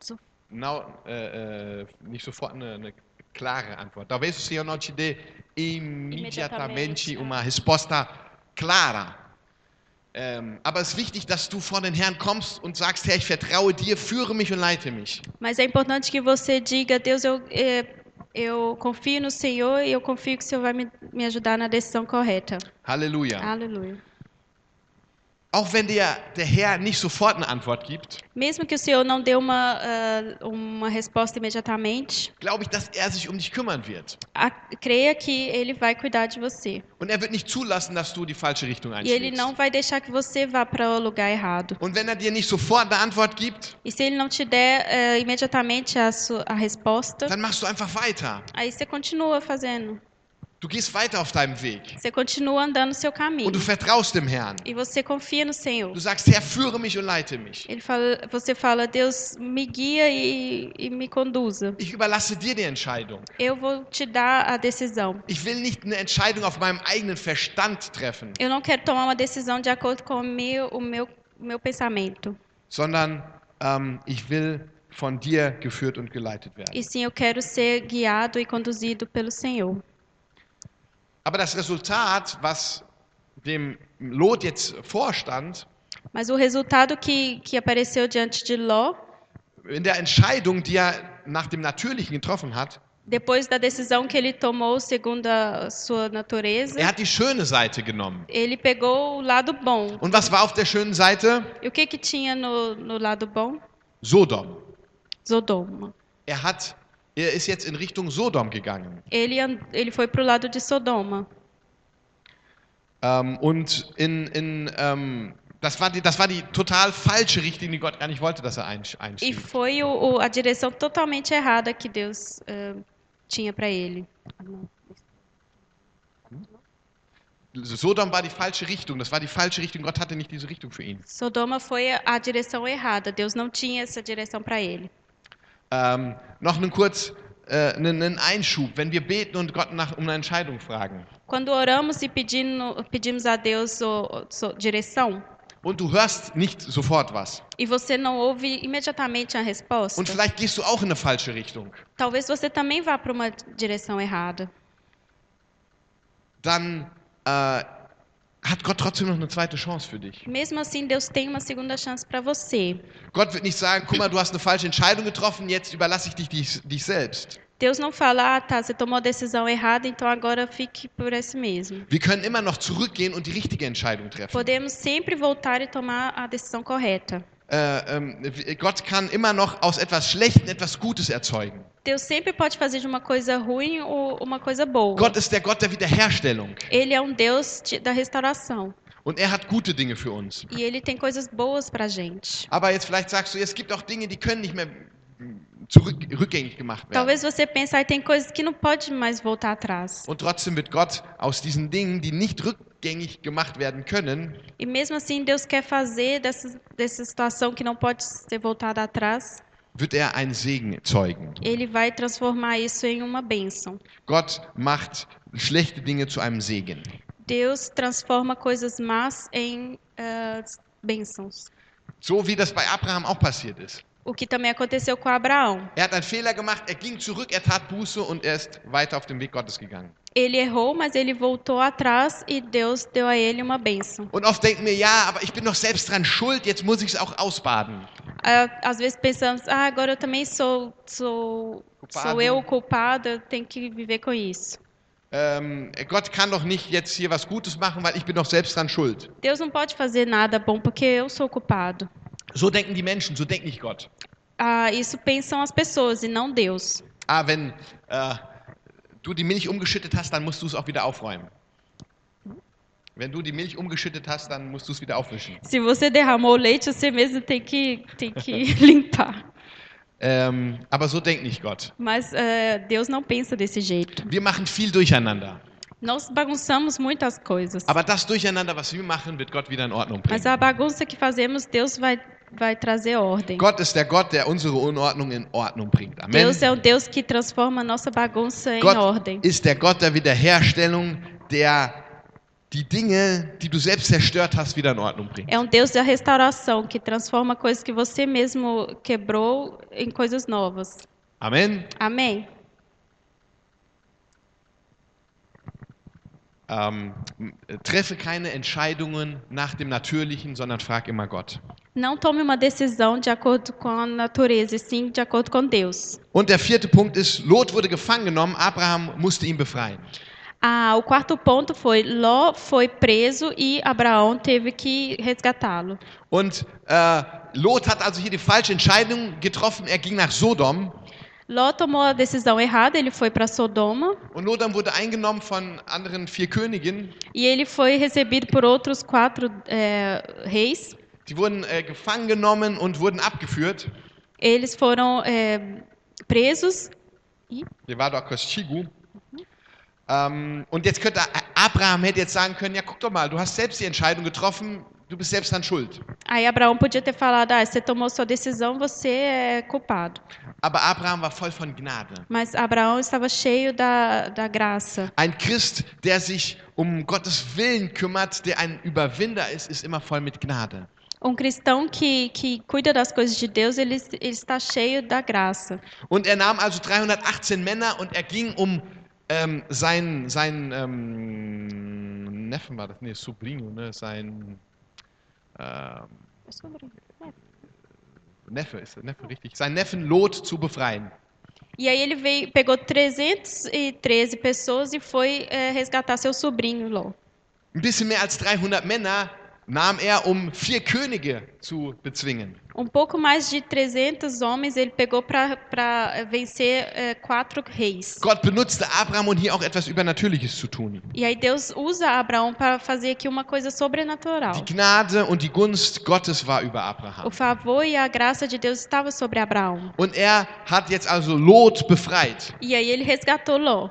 so- não, é, é, nicht sofort eine, eine clara Antwort. Talvez o Senhor não te dê Imediatamente, uma resposta clara. Ähm, aber es ist wichtig, dass du vor den Herrn kommst und sagst, Herr, ich vertraue dir, führe mich und leite mich. Mas é importante que você diga, Deus, eu, eh, eu confio no Senhor e eu confio que o Senhor vai me, me ajudar na decisão correta. Halleluja. Aleluia. Auch wenn der Herr nicht sofort eine Antwort gibt, Mesmo que o Senhor não dê uma, ah, uma resposta imediatamente, glaube ich, dass er sich um dich kümmern wird. a- creia que Ele vai cuidar de você. Und er wird nicht zulassen, dass du die falsche Richtung E Ele einschlägst. não vai deixar que você vá para o lugar errado. Und wenn er dir nicht sofort eine Antwort gibt, E se Ele não te der eh, imediatamente a, su- a resposta, dann machst du einfach weiter. aí você continua fazendo. Du gehst weiter auf deinem Weg. Você continua andando seu caminho. Und du vertraust dem Herrn. E você confia no Senhor. Du sagst, Herr, führe mich und leite mich. Ele fala, você fala, Deus, me guia e, e me conduza. Ich überlasse dir die Entscheidung. Eu vou te dar a decisão. Ich will nicht eine Entscheidung auf meinem eigenen Verstand treffen, Eu não quero tomar uma decisão de acordo com o meu, o meu, meu pensamento. sondern ähm, ich will von dir geführt und geleitet werden. E sim, eu quero ser guiado e conduzido pelo Senhor. Aber das Resultat, was dem Lot jetzt vorstand, Mas o resultado que, que apareceu diante de Ló, in der Entscheidung, die er nach dem Natürlichen getroffen hat, depois da decisão que ele tomou segundo a sua natureza, er hat die schöne Seite genommen. ele pegou o lado bom. Und was war auf der schönen Seite? E o que, que tinha no, no lado bom? Sodom. Sodoma. Er hat, er ist jetzt in Richtung Sodom gegangen. Ele, ele foi para o lado de Sodoma. Ähm, und in, in ähm, das, war die, das war die total falsche Richtung, die Gott gar nicht wollte, dass er einsch- E einschlägt. foi o, o- a direção totalmente errada que Deus eh, tinha para ele. Sodom war die falsche Richtung. Das war die falsche Richtung. Gott hatte nicht diese Richtung für ihn. Sodoma foi a, a direção errada. Deus não tinha essa direção para ele. Ähm, noch einen kurz äh, einen, Einschub, wenn wir beten und Gott nach, um eine Entscheidung fragen. Quando oramos e pedindo, pedimos a Deus o- so- direção, Und du hörst nicht sofort was. e você não ouve imediatamente a resposta, Und vielleicht gehst du auch in eine falsche Richtung. talvez você também vá para uma direção errada. Dann äh, hat Gott trotzdem noch eine zweite Chance für dich. Mesmo assim, Deus tem uma segunda chance para você. Gott wird nicht sagen, guck mal, du hast eine falsche Entscheidung getroffen, jetzt überlasse ich dich, dich, dich selbst. Deus não fala, ah, tá, você tomou a decisão errada, então agora fique por esse mesmo. Wir können immer noch zurückgehen und die richtige Entscheidung treffen. Podemos sempre voltar e tomar a decisão correta. Äh, ähm, Gott kann immer noch aus etwas Schlechtem etwas Gutes erzeugen. Deus sempre pode fazer de uma coisa ruim ou uma coisa boa. Gott ist der Gott der Wiederherstellung. Ele é um Deus de- da restauração. Und er hat gute Dinge für uns. E ele tem coisas boas pra gente. Aber jetzt vielleicht sagst du, es gibt auch Dinge, die können nicht mehr zurück, rückgängig gemacht werden. Talvez você pense, ah, tem coisas que não pode mais voltar atrás. Und trotzdem wird Gott aus diesen Dingen, die nicht rückgängig gemacht werden können, E mesmo assim, Deus quer fazer dessa, dessa situação que não pode ser voltada atrás, wird er einen Segen zeugen. ele vai transformar isso em uma bênção. Gott macht schlechte Dinge zu einem Segen. Deus transforma coisas más em ah, bênçãos. So wie das bei Abraham auch passiert ist. O que também aconteceu com Abraão. Er hat einen Fehler gemacht, er ging zurück, er tat Buße und er ist weiter auf dem Weg Gottes gegangen. Ele errou, mas ele voltou atrás e Deus deu a ele uma bênção. Und oft denken wir, ja, aber ich bin doch selbst dran schuld, jetzt muss ich es auch ausbaden. Ah, Às vezes pensamos, ah, agora eu também sou, sou, Culpado. sou eu o culpado, eu tenho que viver com isso. Ähm, Gott kann doch nicht jetzt hier was Gutes machen, weil ich bin doch selbst dran schuld. Deus não pode fazer nada bom porque eu sou culpado. So denken die Menschen, so denkt nicht Gott. Ah, isso pensam as pessoas e não Deus. Ah, wenn äh, du die Milch umgeschüttet hast, dann musst du es auch wieder aufräumen. Wenn du die Milch umgeschüttet hast, dann musst du es wieder aufwischen. Se você derramou leite, você mesmo tem que, tem que limpar. Ähm, aber so denkt nicht Gott. Mas eh, Deus não pensa desse jeito. Wir machen viel Durcheinander. Nós bagunçamos muitas coisas. Aber das Durcheinander, was wir machen, wird Gott wieder in Ordnung Mas bringen. a bagunça que fazemos, Deus vai, vai trazer ordem. Gott ist der Gott, der unsere Unordnung in Ordnung bringt. Amen. Deus é o Deus que transforma a nossa bagunça em Gott ordem. ist der Gott der Wiederherstellung, der die Dinge, die du selbst zerstört hast, wieder in Ordnung bringt. É um Deus da restauração que transforma coisas que você mesmo quebrou em coisas novas. Amen. Amém. Ähm, treffe keine Entscheidungen nach dem Natürlichen, sondern frag immer Gott. Não tome uma decisão de acordo com a natureza, e sim de acordo com Deus. Und der vierte Punkt ist, Lot wurde gefangen genommen, Abraham musste ihn befreien. Ah, o quarto ponto foi Ló foi preso e Abraão teve que resgatá-lo. Und äh, Lot hat also hier die falsche Entscheidung getroffen. Er ging nach Sodom Ló tomou a decisão errada, ele foi para Sodoma und Sodom wurde eingenommen von anderen vier Königen. e ele foi recebido por outros quatro é, reis. Die wurden äh, gefangen genommen und wurden abgeführt. Eles foram é, presos e war dort Kostigu. Ähm, und jetzt könnte Abraham hätte jetzt sagen können, ja guck doch mal, du hast selbst die Entscheidung getroffen, du bist selbst dran schuld. aí Abraão podia ter falado: ah, você tomou sua decisão, você é culpado. Aber Abraham war voll von Gnade. Mas Abraão estava cheio da, da graça. Ein Christ, der sich um Gottes Willen kümmert, der ein Überwinder ist, ist immer voll mit Gnade. Um cristão que, que cuida das coisas de Deus, ele, ele está cheio da graça. Und er nahm also 318 Männer und er ging um ähm, seinen, seinen ähm, Neffen war das, nee, Sobrino, ne, sein ähm, Neffe, ist Neffe richtig, seinen Neffen Lot zu befreien. E aí ele veio, pegou 313 pessoas e foi eh, resgatar seu sobrinho Ló. Ein bisschen mehr als 300 Männer nahm er, um vier Könige zu bezwingen. Um pouco mais de 300 homens ele pegou para vencer eh, quatro reis. Gott benutzte Abraham, um hier auch etwas Übernatürliches zu tun. E aí Deus usa Abraão para fazer aqui uma coisa sobrenatural. Die Gnade und die Gunst Gottes war über O Abraham. favor e a graça de Deus estava sobre Abraão. Und er hat jetzt also Lot befreit. E aí ele resgatou Ló.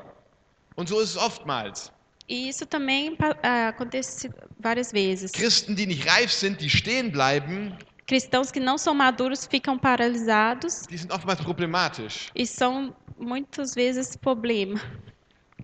Und so ist es oftmals. E isso também ah, acontece várias vezes. Christen, die nicht reif sind, die stehen bleiben, Cristãos que não são maduros ficam paralisados die sind oftmals problematisch. e são muitas vezes problema.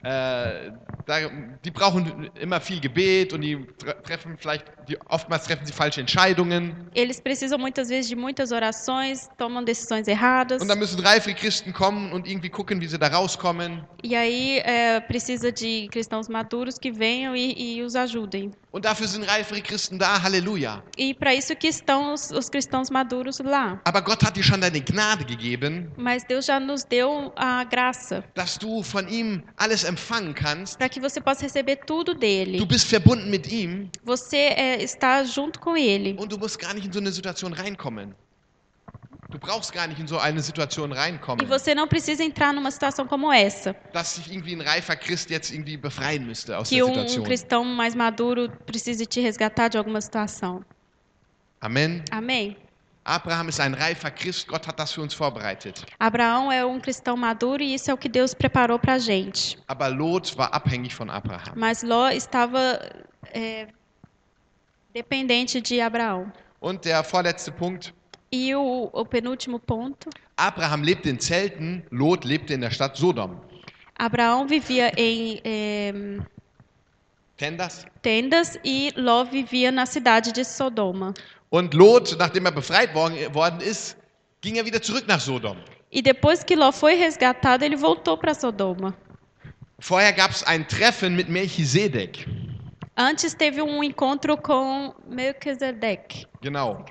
Äh, da, die brauchen immer viel Gebet und die tre- treffen vielleicht, die, oftmals treffen sie falsche Entscheidungen. Eles precisam muitas vezes de muitas orações, tomam decisões erradas. Und dann müssen reife Christen kommen und irgendwie gucken, wie sie da rauskommen. E aí é, precisa de cristãos maduros que venham e, e os ajudem. Und dafür sind reifere Christen da, Halleluja. E para isso que estão os, os cristãos maduros lá. Aber Gott hat dir schon deine Gnade gegeben, Mas Deus já nos deu a graça dass du von ihm alles empfangen kannst. para que você possa receber tudo dele. Du bist verbunden mit ihm Você é, está junto com ele. und du musst gar nicht in so eine Situation reinkommen. Du brauchst gar nicht in so eine Situation E reinkommen, você não precisa entrar numa situação como essa, dass sich irgendwie ein reifer Christ jetzt irgendwie befreien müsste aus que der um, um Situation. cristão mais maduro precise te resgatar de alguma situação. Amen. Amém? Abraham ist ein reifer Christ. Gott hat das für uns vorbereitet. Abraão é um cristão maduro e isso é o que Deus preparou para a gente. Aber Lot war abhängig von Abraham. Mas Ló estava é, dependente de Abraão. Und der vorletzte Punkt. E o, o penúltimo ponto: Abraham lebte in Zelten, Lot lebte in der Stadt Sodom. Abraão vivia em é, Tendas? tendas e Ló vivia na cidade de Sodoma. Und Lot, nachdem er befreit worden, worden ist, ging er wieder zurück nach Sodom. E depois que Ló foi resgatado, ele voltou para Sodoma. Vorher gab es ein Treffen mit Melchisedek. Antes teve um encontro com Melquisedeque. Genau.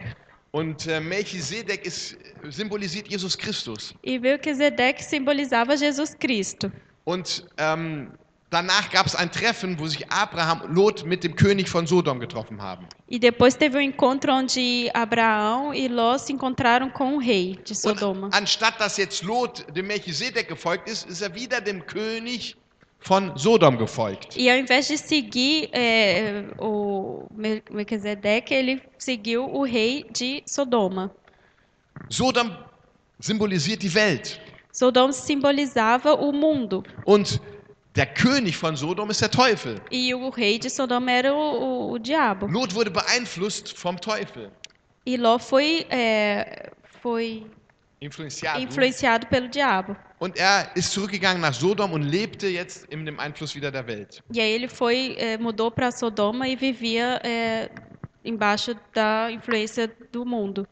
Und äh, Melchisedek ist, symbolisiert Jesus Christus. E Melquisedeque simbolizava Jesus Cristo. Und ähm, danach gab es ein Treffen, wo sich Abraham und Lot mit dem König von Sodom getroffen haben. E depois teve um encontro onde Abraão e Ló se encontraram com o rei de Sodoma. Und anstatt dass jetzt Lot dem Melchisedek gefolgt ist, ist er wieder dem König von Sodom gefolgt. E ao invés de seguir é, o Mel- Melquisedeque, ele seguiu o rei de Sodoma. Sodom symbolisiert die Welt. Sodoma simbolizava o mundo. Und der König von Sodom ist der Teufel. E o rei de Sodoma era o, o, o diabo. Lot wurde beeinflusst vom Teufel. E Ló foi, é, foi influenciado. influenciado pelo diabo. Und er ist zurückgegangen nach Sodom und lebte jetzt in dem Einfluss wieder der Welt. E aí ele foi, eh, mudou para Sodoma e vivia eh, embaixo da influência do mundo.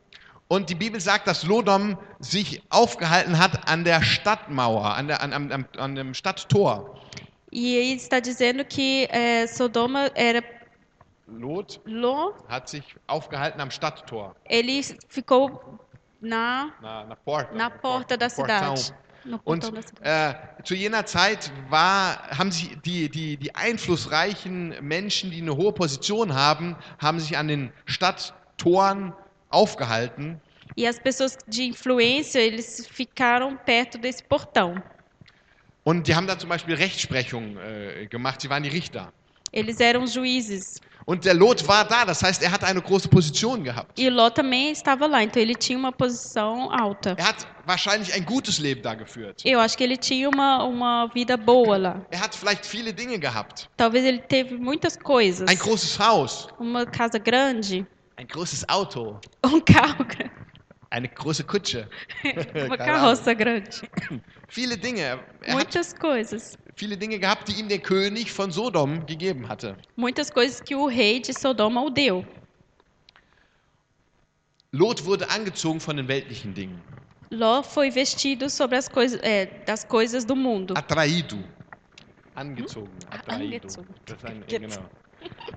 Und die Bibel sagt, dass Sodom sich aufgehalten hat an der Stadtmauer, an, der, an, an, an, dem Stadttor. E aí está dizendo que eh, Sodoma era Lot Ló, hat sich aufgehalten am Stadttor, ele ficou na na, na porta. na porta da Portão. cidade. Und äh, zu jener Zeit war, haben sich die, die, die einflussreichen Menschen, die eine hohe Position haben, haben sich an den Stadttoren aufgehalten. E as pessoas de influência, eles ficaram perto desse portão. Und die haben da zum Beispiel Rechtsprechung äh, gemacht. Sie waren die Richter. Eles eram juízes. Und der Lot war da, das heißt, er hatte eine große Position gehabt. E Ló também estava lá, então ele tinha uma posição alta. Er hat wahrscheinlich ein gutes Leben da geführt. Eu acho que ele tinha uma, uma vida boa lá. Er hat vielleicht viele Dinge gehabt. Talvez ele teve muitas coisas. Ein großes Haus, Uma casa grande, ein großes Auto, um carro grande, eine große Kutsche. uma carroça grande. Viele Dinge. Er hat Muitas coisas. Viele Dinge gehabt, die ihm der König von Sodom gegeben hatte. Muitas coisas que o rei de Sodoma o deu. Lot wurde angezogen von den weltlichen Dingen, Ló foi vestido sobre as coisas, é, das coisas do mundo. atraído. Angezogen. Atraído. Angezogen. Das ist ein, genau.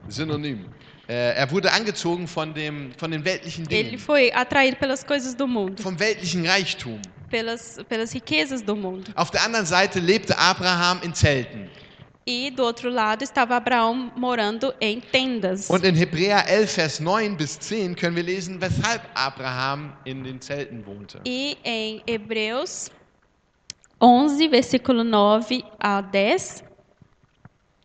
Synonym. Äh, er wurde angezogen von, dem, von den weltlichen Ele Dingen, foi atraído pelas coisas do mundo, vom weltlichen Reichtum. pelas, pelas riquezas do mundo. Auf der anderen Seite lebte Abraham in Zelten. E do outro lado estava Abraão morando em tendas. Und in Hebräer 11, Vers 9 bis 10 können wir lesen, weshalb Abraham in den Zelten wohnte. E em Hebreus 11, versículo 9 a 10,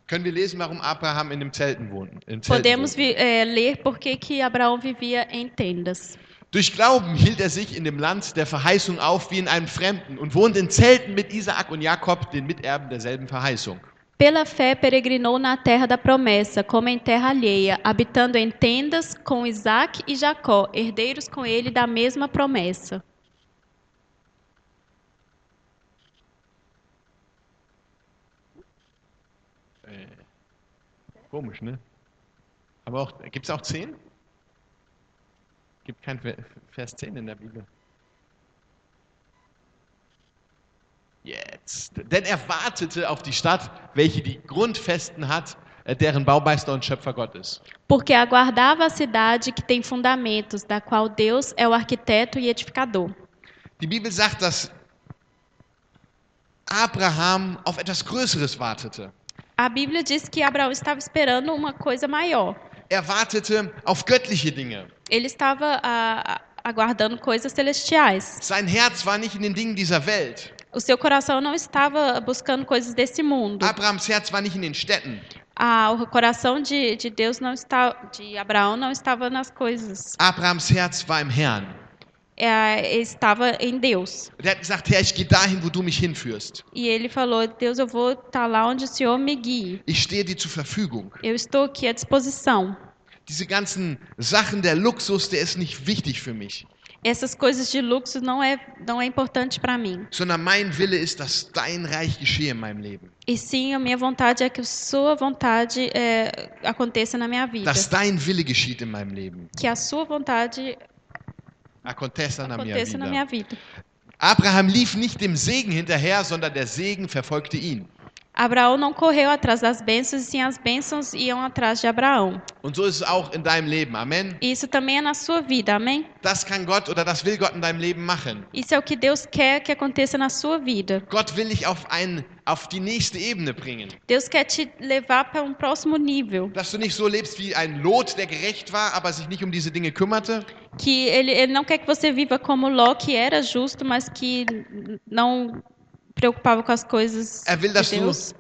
Können wir lesen, warum Abraham in den Zelten wohnte. In Zelten podemos eh, ler por que que Abraão vivia em tendas. Durch Glauben hielt er sich in dem Land der Verheißung auf wie in einem Fremden und wohnte in Zelten mit Isaak und Jakob, den Miterben derselben Verheißung. Pela fé peregrinou na terra da promessa, como em terra alheia, habitando em tendas com Isaac e Jacó, herdeiros com ele da mesma promessa. Komisch, ne? Aber auch, gibt es auch 10? Gibt kein Ver- Vers 10 in der Bibel. Jetzt. Denn er wartete auf die Stadt, welche die Grundfesten hat, äh, deren Baumeister und Schöpfer Gott ist. Porque aguardava a cidade que tem fundamentos, da qual Deus é o arquiteto e edificador. Die Bibel sagt, dass Abraham auf etwas Größeres wartete. A Bíblia diz que Abraão estava esperando uma coisa maior. Er wartete auf göttliche Dinge. Ele estava ah, aguardando coisas celestiais. Sein Herz war nicht in den Dingen dieser Welt. O seu coração não estava buscando coisas desse mundo. Abrahams Herz war nicht in den Städten. Ah, o coração de, de Deus não está, de Abraão não estava nas coisas. Abrahams Herz war im Herrn. É, estava em Deus. Und er hat gesagt, Herr, ich gehe dahin, wo du mich hinführst. E ele falou: Deus, eu vou estar lá onde o Senhor me guie. Ich stehe dir zur Verfügung. Eu estou aqui à disposição. Diese ganzen Sachen, der Luxus, der ist nicht wichtig für mich. Essas coisas de luxo não é, não é importante para mim. Sondern mein Wille ist, dass dein Reich geschehe in meinem Leben. E sim, a minha vontade é que a sua vontade é, aconteça na minha vida. Dass dein Wille geschieht in meinem Leben. Que a sua vontade Aconteça na minha aconteça na minha vida. Abraham lief nicht dem Segen hinterher, sondern der Segen verfolgte ihn. Abraão não correu atrás das bênçãos, e sim as bênçãos iam atrás de Abraão. Und so ist es auch in deinem Leben. Amen. Isso também é na sua vida, amém? Das kann Gott oder das will Gott in deinem Leben machen. Isso é o que Deus quer que aconteça na sua vida. Gott will dich auf, ein, auf die nächste Ebene bringen. Deus quer te levar para um próximo nível. Dass du nicht so lebst wie ein Lot, der gerecht war, aber sich nicht um diese Dinge kümmerte. Que ele, ele não quer que você viva como Ló, que era justo, mas que não preocupava com as coisas Er will, dass de du, Deus.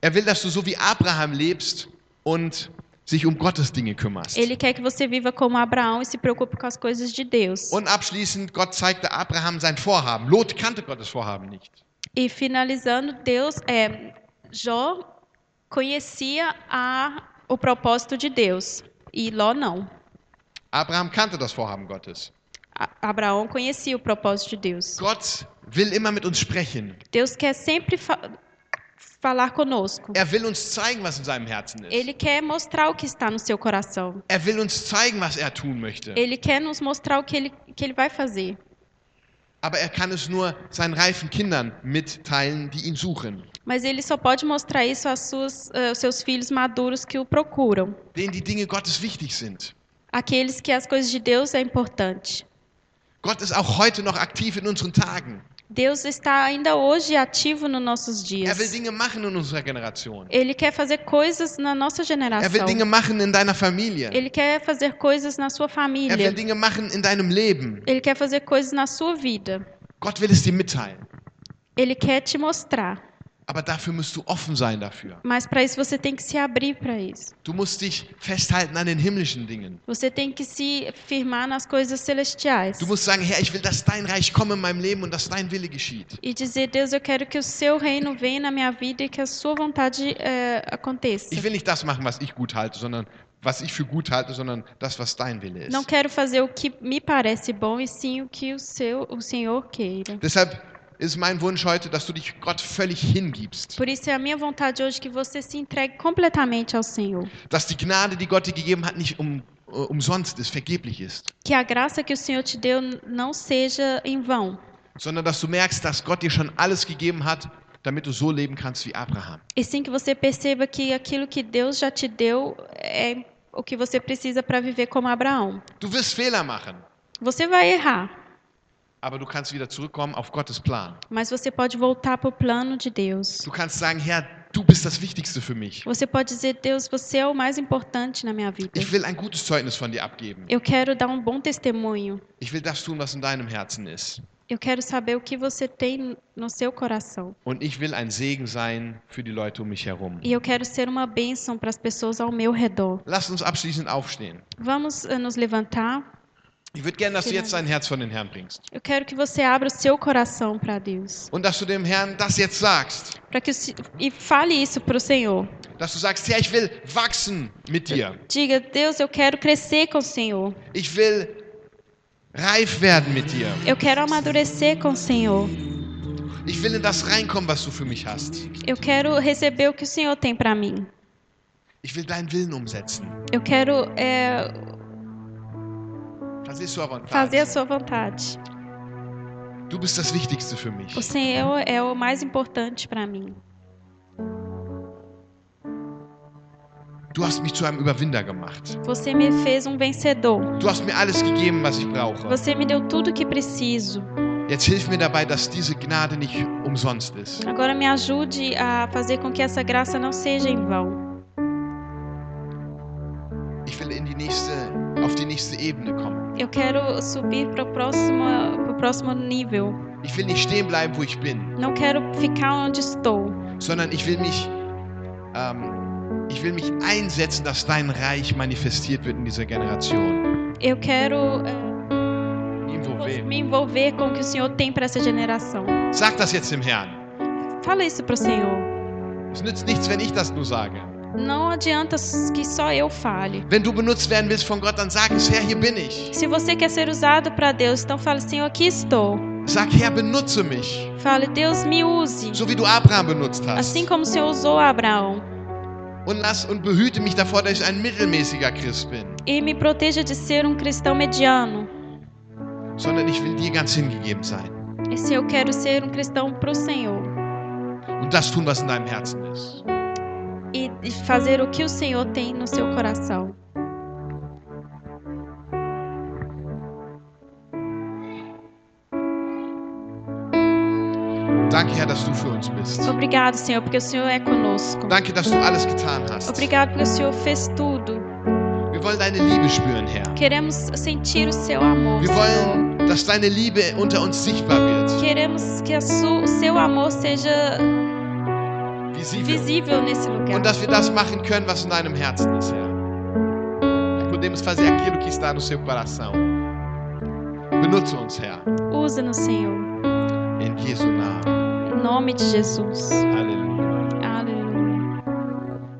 er will, dass du so wie Abraham lebst und sich um Gottes Dinge kümmerst. Ele quer que você viva como Abraão e se preocupe com as coisas de Deus. Und abschließend, Gott zeigte Abraham sein Vorhaben. Lot kannte Gottes Vorhaben nicht. E finalizando, Deus, é, Jó conhecia a, o propósito de Deus e Ló não. Abraham kannte das Vorhaben Gottes. Abraão conhecia o propósito de Deus. Gott will immer mit uns sprechen. Deus quer sempre fa- falar conosco. Er will uns zeigen, was in seinem Herzen ist. Ele quer mostrar o que está no seu coração. Er will uns zeigen, was er tun möchte. Ele quer nos mostrar o que ele, que ele vai fazer. Aber er kann es nur seinen reifen Kindern mitteilen, die ihn suchen. Mas ele só pode mostrar isso aos eh, aos seus filhos maduros que o procuram. Denen die Dinge Gottes wichtig sind. Aqueles que as coisas de Deus é importante. Gott ist auch heute noch aktiv in unseren Tagen. Deus está ainda hoje ativo nos nossos Er will dias. Dinge machen in unserer Generation. Ele quer fazer coisas na nossa Er will geração. Dinge machen in deiner Familie. Ele quer fazer coisas na sua Er will família. Dinge machen in deinem Leben. Ele quer fazer coisas na sua vida. Gott will es dir mitteilen. Ele quer te mostrar. Aber dafür musst du offen sein dafür. Mas para isso você tem que se abrir para isso. Du musst dich festhalten an den himmlischen Dingen. Você tem que se firmar nas coisas celestiais. Du musst sagen, Herr, ich will, dass dein Reich komme in meinem Leben und dass dein Wille geschieht. E dizer, Deus, eu quero que o seu reino venha na minha vida e que a sua vontade eh, aconteça. Ich will nicht das machen, was ich gut halte, sondern was ich für gut halte, sondern das, was dein Wille ist. Não quero fazer o que me parece bom, e sim o que o, seu, o Senhor queira. Deshalb ist mein Wunsch heute, dass du dich Gott völlig hingibst. Por isso é a minha vontade hoje que você se entregue completamente ao Senhor. Dass die Gnade, die Gott dir gegeben hat, nicht um, äh, umsonst ist, vergeblich ist. Que a graça que o Senhor te deu não seja em vão. Sondern dass du merkst, dass Gott dir schon alles gegeben hat, damit du so leben kannst wie Abraham. E sim que você perceba que aquilo que Deus já te deu é o que você precisa para viver como Abraão. Du wirst Fehler machen, Você vai errar, aber du kannst wieder zurückkommen auf Gottes Plan. mas você pode voltar para o plano de Deus. Du kannst sagen, Herr, du bist das Wichtigste für mich. Você pode dizer, Deus, você é o mais importante na minha vida. Ich will ein gutes Zeugnis von dir abgeben. Eu quero dar um bom testemunho. Ich will das tun, was in deinem Herzen ist. Eu quero saber o que você tem no seu coração. Und ich will ein Segen sein für die Leute um mich herum. E eu quero ser uma bênção para as pessoas ao meu redor. Lass uns abschließend aufstehen. Vamos eh, nos levantar. Ich würde gerne, dass du jetzt dein Herz von den Herrn bringst. Eu quero que você abra o seu coração para Deus. Und dass du dem Herrn das jetzt sagst. Para que e fale isso para o Senhor. Dass du sagst, Herr, ich will wachsen mit dir. Diga, Deus, eu quero crescer com o Senhor. Ich will reif werden mit dir. Eu quero amadurecer com o Senhor. Ich will in das reinkommen, was du für mich hast. Eu quero receber o que o Senhor tem para mim. Ich will deinen Willen umsetzen. Eu quero eh, Fazer sua vontade. fazer a sua vontade. Du bist das Wichtigste für mich. O Senhor é o mais importante para mim. Du hast mich zu einem Überwinder gemacht. Você me fez um vencedor. Du hast mir alles gegeben, was ich brauche. Você me deu tudo que preciso. Jetzt hilf mir dabei, dass diese Gnade nicht umsonst ist. Agora me ajude a fazer com que essa graça não seja em vão. Ich will in die nächste, auf die nächste Ebene kommen. Eu quero subir para o próximo, pro próximo nível. Ich will nicht stehen bleiben, wo ich bin, Não quero ficar onde estou, sondern ich will mich, ähm, ich will mich einsetzen, dass dein Reich manifestiert wird in dieser Generation. eu quero eh, Envolver. me envolver com o que o Senhor tem para essa geração. Sag das jetzt dem Herrn. Fala isso para o Senhor. Es nützt nichts, wenn ich das nur sage. Não adianta que só eu fale. Wenn du benutzt werden willst von Gott, dann sag es, Herr, hier bin ich. Se você quer ser usado para Deus, então fale, Senhor, aqui estou. Sag, Herr, benutze mich, Fale, Deus, me use. so wie du Abraham benutzt hast. Assim como o Senhor usou Abraão. Und lass und behüte mich davor, dass ich ein mittelmäßiger Christ bin, E me proteja de ser um cristão mediano. sondern ich will dir ganz hingegeben sein E se eu quero ser um cristão para o Senhor. und das tun, was in deinem Herzen ist. E fazer o que o Senhor tem no seu coração. Danke, Herr, dass du für uns bist. Obrigado, Senhor, porque o Senhor é conosco. Danke, dass du alles getan hast. Obrigado porque o Senhor fez tudo. Wir wollen deine Liebe spüren, Herr. Queremos sentir o seu amor, Wir Senhor. wollen, dass deine Liebe unter uns sichtbar wird. Queremos que su- o seu amor seja Visibel. visível nesse lugar. Und dass wir das machen können, was in deinem Herzen ist, Herr. Podemos fazer aquilo que está no seu coração. Benutze uns, Herr. Usa-nos, Senhor. In Jesu Namen. Em nome de Jesus. Halleluja. Aleluia.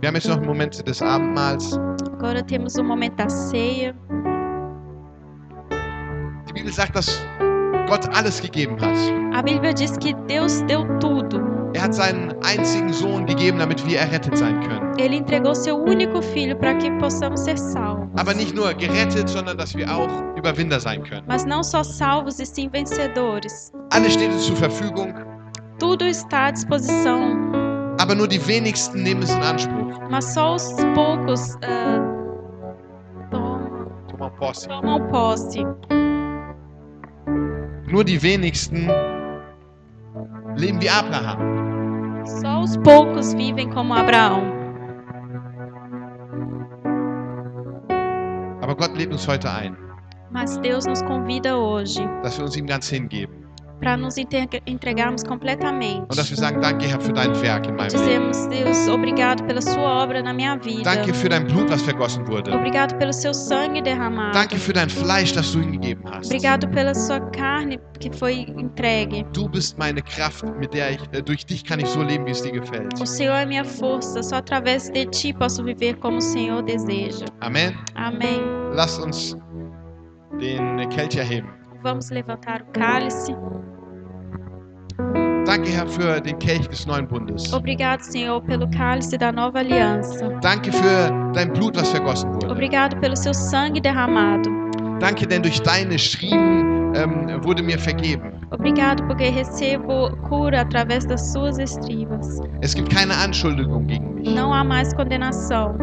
Wir haben jetzt noch einen Moment des Abendmahls. Agora temos o momento da ceia. Die Bibel sagt, dass Gott alles gegeben hat. A Bíblia diz que Deus deu tudo. Er hat seinen einzigen Sohn gegeben, damit wir errettet sein können. Ele entregou seu único filho para que possamos ser salvos. Aber nicht nur gerettet, sondern dass wir auch Überwinder sein können. Mas não só salvos e sim vencedores. Alles steht uns zur Verfügung, Tudo está à disposição, aber nur die wenigsten nehmen es in Anspruch. mas só os poucos ah, tomam, Thomas Posse. tomam posse. Nur die wenigsten leben wie Abraham. Só os poucos vivem como Abraão. Aber Gott lädt uns heute ein, Mas Deus nos convida hoje dass wir uns ihm ganz hingeben. Para nos entregarmos completamente. Dizemos, Deus, obrigado pela sua obra na minha vida. Danke für dein Blut, was vergossen wurde. Obrigado pelo seu sangue derramado. Danke für dein Fleisch, das du hingegeben hast. Obrigado pela sua carne que foi entregue. Du bist meine Kraft, mit der ich, äh, durch dich kann ich so leben, wie es dir gefällt. O Senhor é minha força, só através de ti posso viver como o Senhor deseja. Amen. Amém. Lasst uns den Kelch erheben. Vamos levantar o cálice. Danke, Herr, für den Kelch des neuen Bundes. Obrigado, Senhor, pelo cálice da nova aliança. Danke für dein Blut, was vergossen wurde. Obrigado pelo seu sangue derramado. Danke, denn durch deine Striemen ähm, wurde mir vergeben. Obrigado porque recebo cura através das suas estribas. Es gibt keine Anschuldigung gegen mich. Não há mais condenação.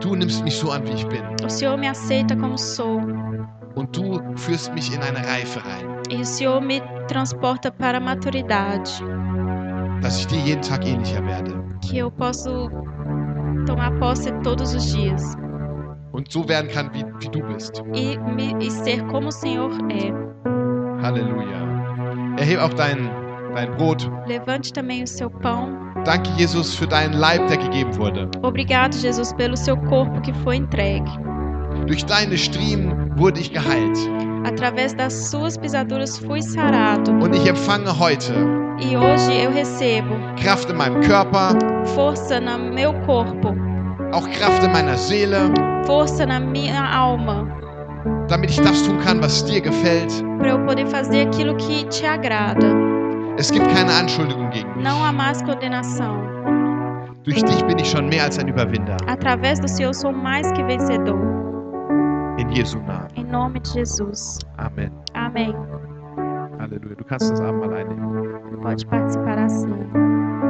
Du nimmst mich so an, wie ich bin. O Senhor me aceita como sou. Und du führst mich in eine Reife rein, E o Senhor me transporta para a maturidade. dass ich dir jeden Tag ähnlicher werde. Que eu posso tomar posse todos os dias. Und so werden kann, wie, wie du bist. E, me, e ser como o Senhor é. Halleluja. Erheb auch dein, dein Brot. Levante também o seu pão. Danke, Jesus, für deinen Leib, der gegeben wurde. Obrigado, Jesus, pelo seu corpo que foi entregue. Durch deine Striemen wurde ich geheilt. Através das suas pisaduras fui sarado. Und ich empfange heute E hoje eu recebo Kraft in meinem Körper, força no meu corpo, auch Kraft in meiner Seele, força na minha alma, damit ich das tun kann, was dir gefällt. para eu poder fazer aquilo que te agrada. Es gibt keine Anschuldigung gegen mich. Não há mais condenação. Durch dich bin ich schon mehr als ein Überwinder. Através do Senhor sou mais que vencedor. In Jesu Namen. Em nome de Jesus. Amen. Amém. Halleluja. Du kannst das Abendmahl einnehmen. Pode participar assim.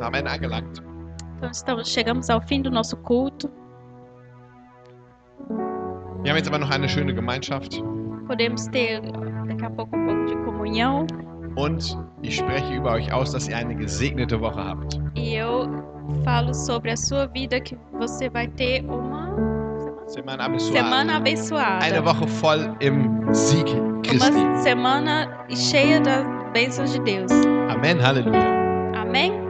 Am Ende angelangt. Então estamos, chegamos ao fim do nosso culto. Wir haben jetzt aber noch eine schöne Gemeinschaft Podemos ter daqui a pouco um pouco de comunhão. und ich spreche über euch aus, dass ihr eine gesegnete Woche habt. E eu falo sobre a sua vida que você vai ter uma Semana abençoada. semana abençoada. Eine Woche voll im Sieg Christi. Uma semana cheia das bênçãos de Deus. Amen. Halleluja. Amém?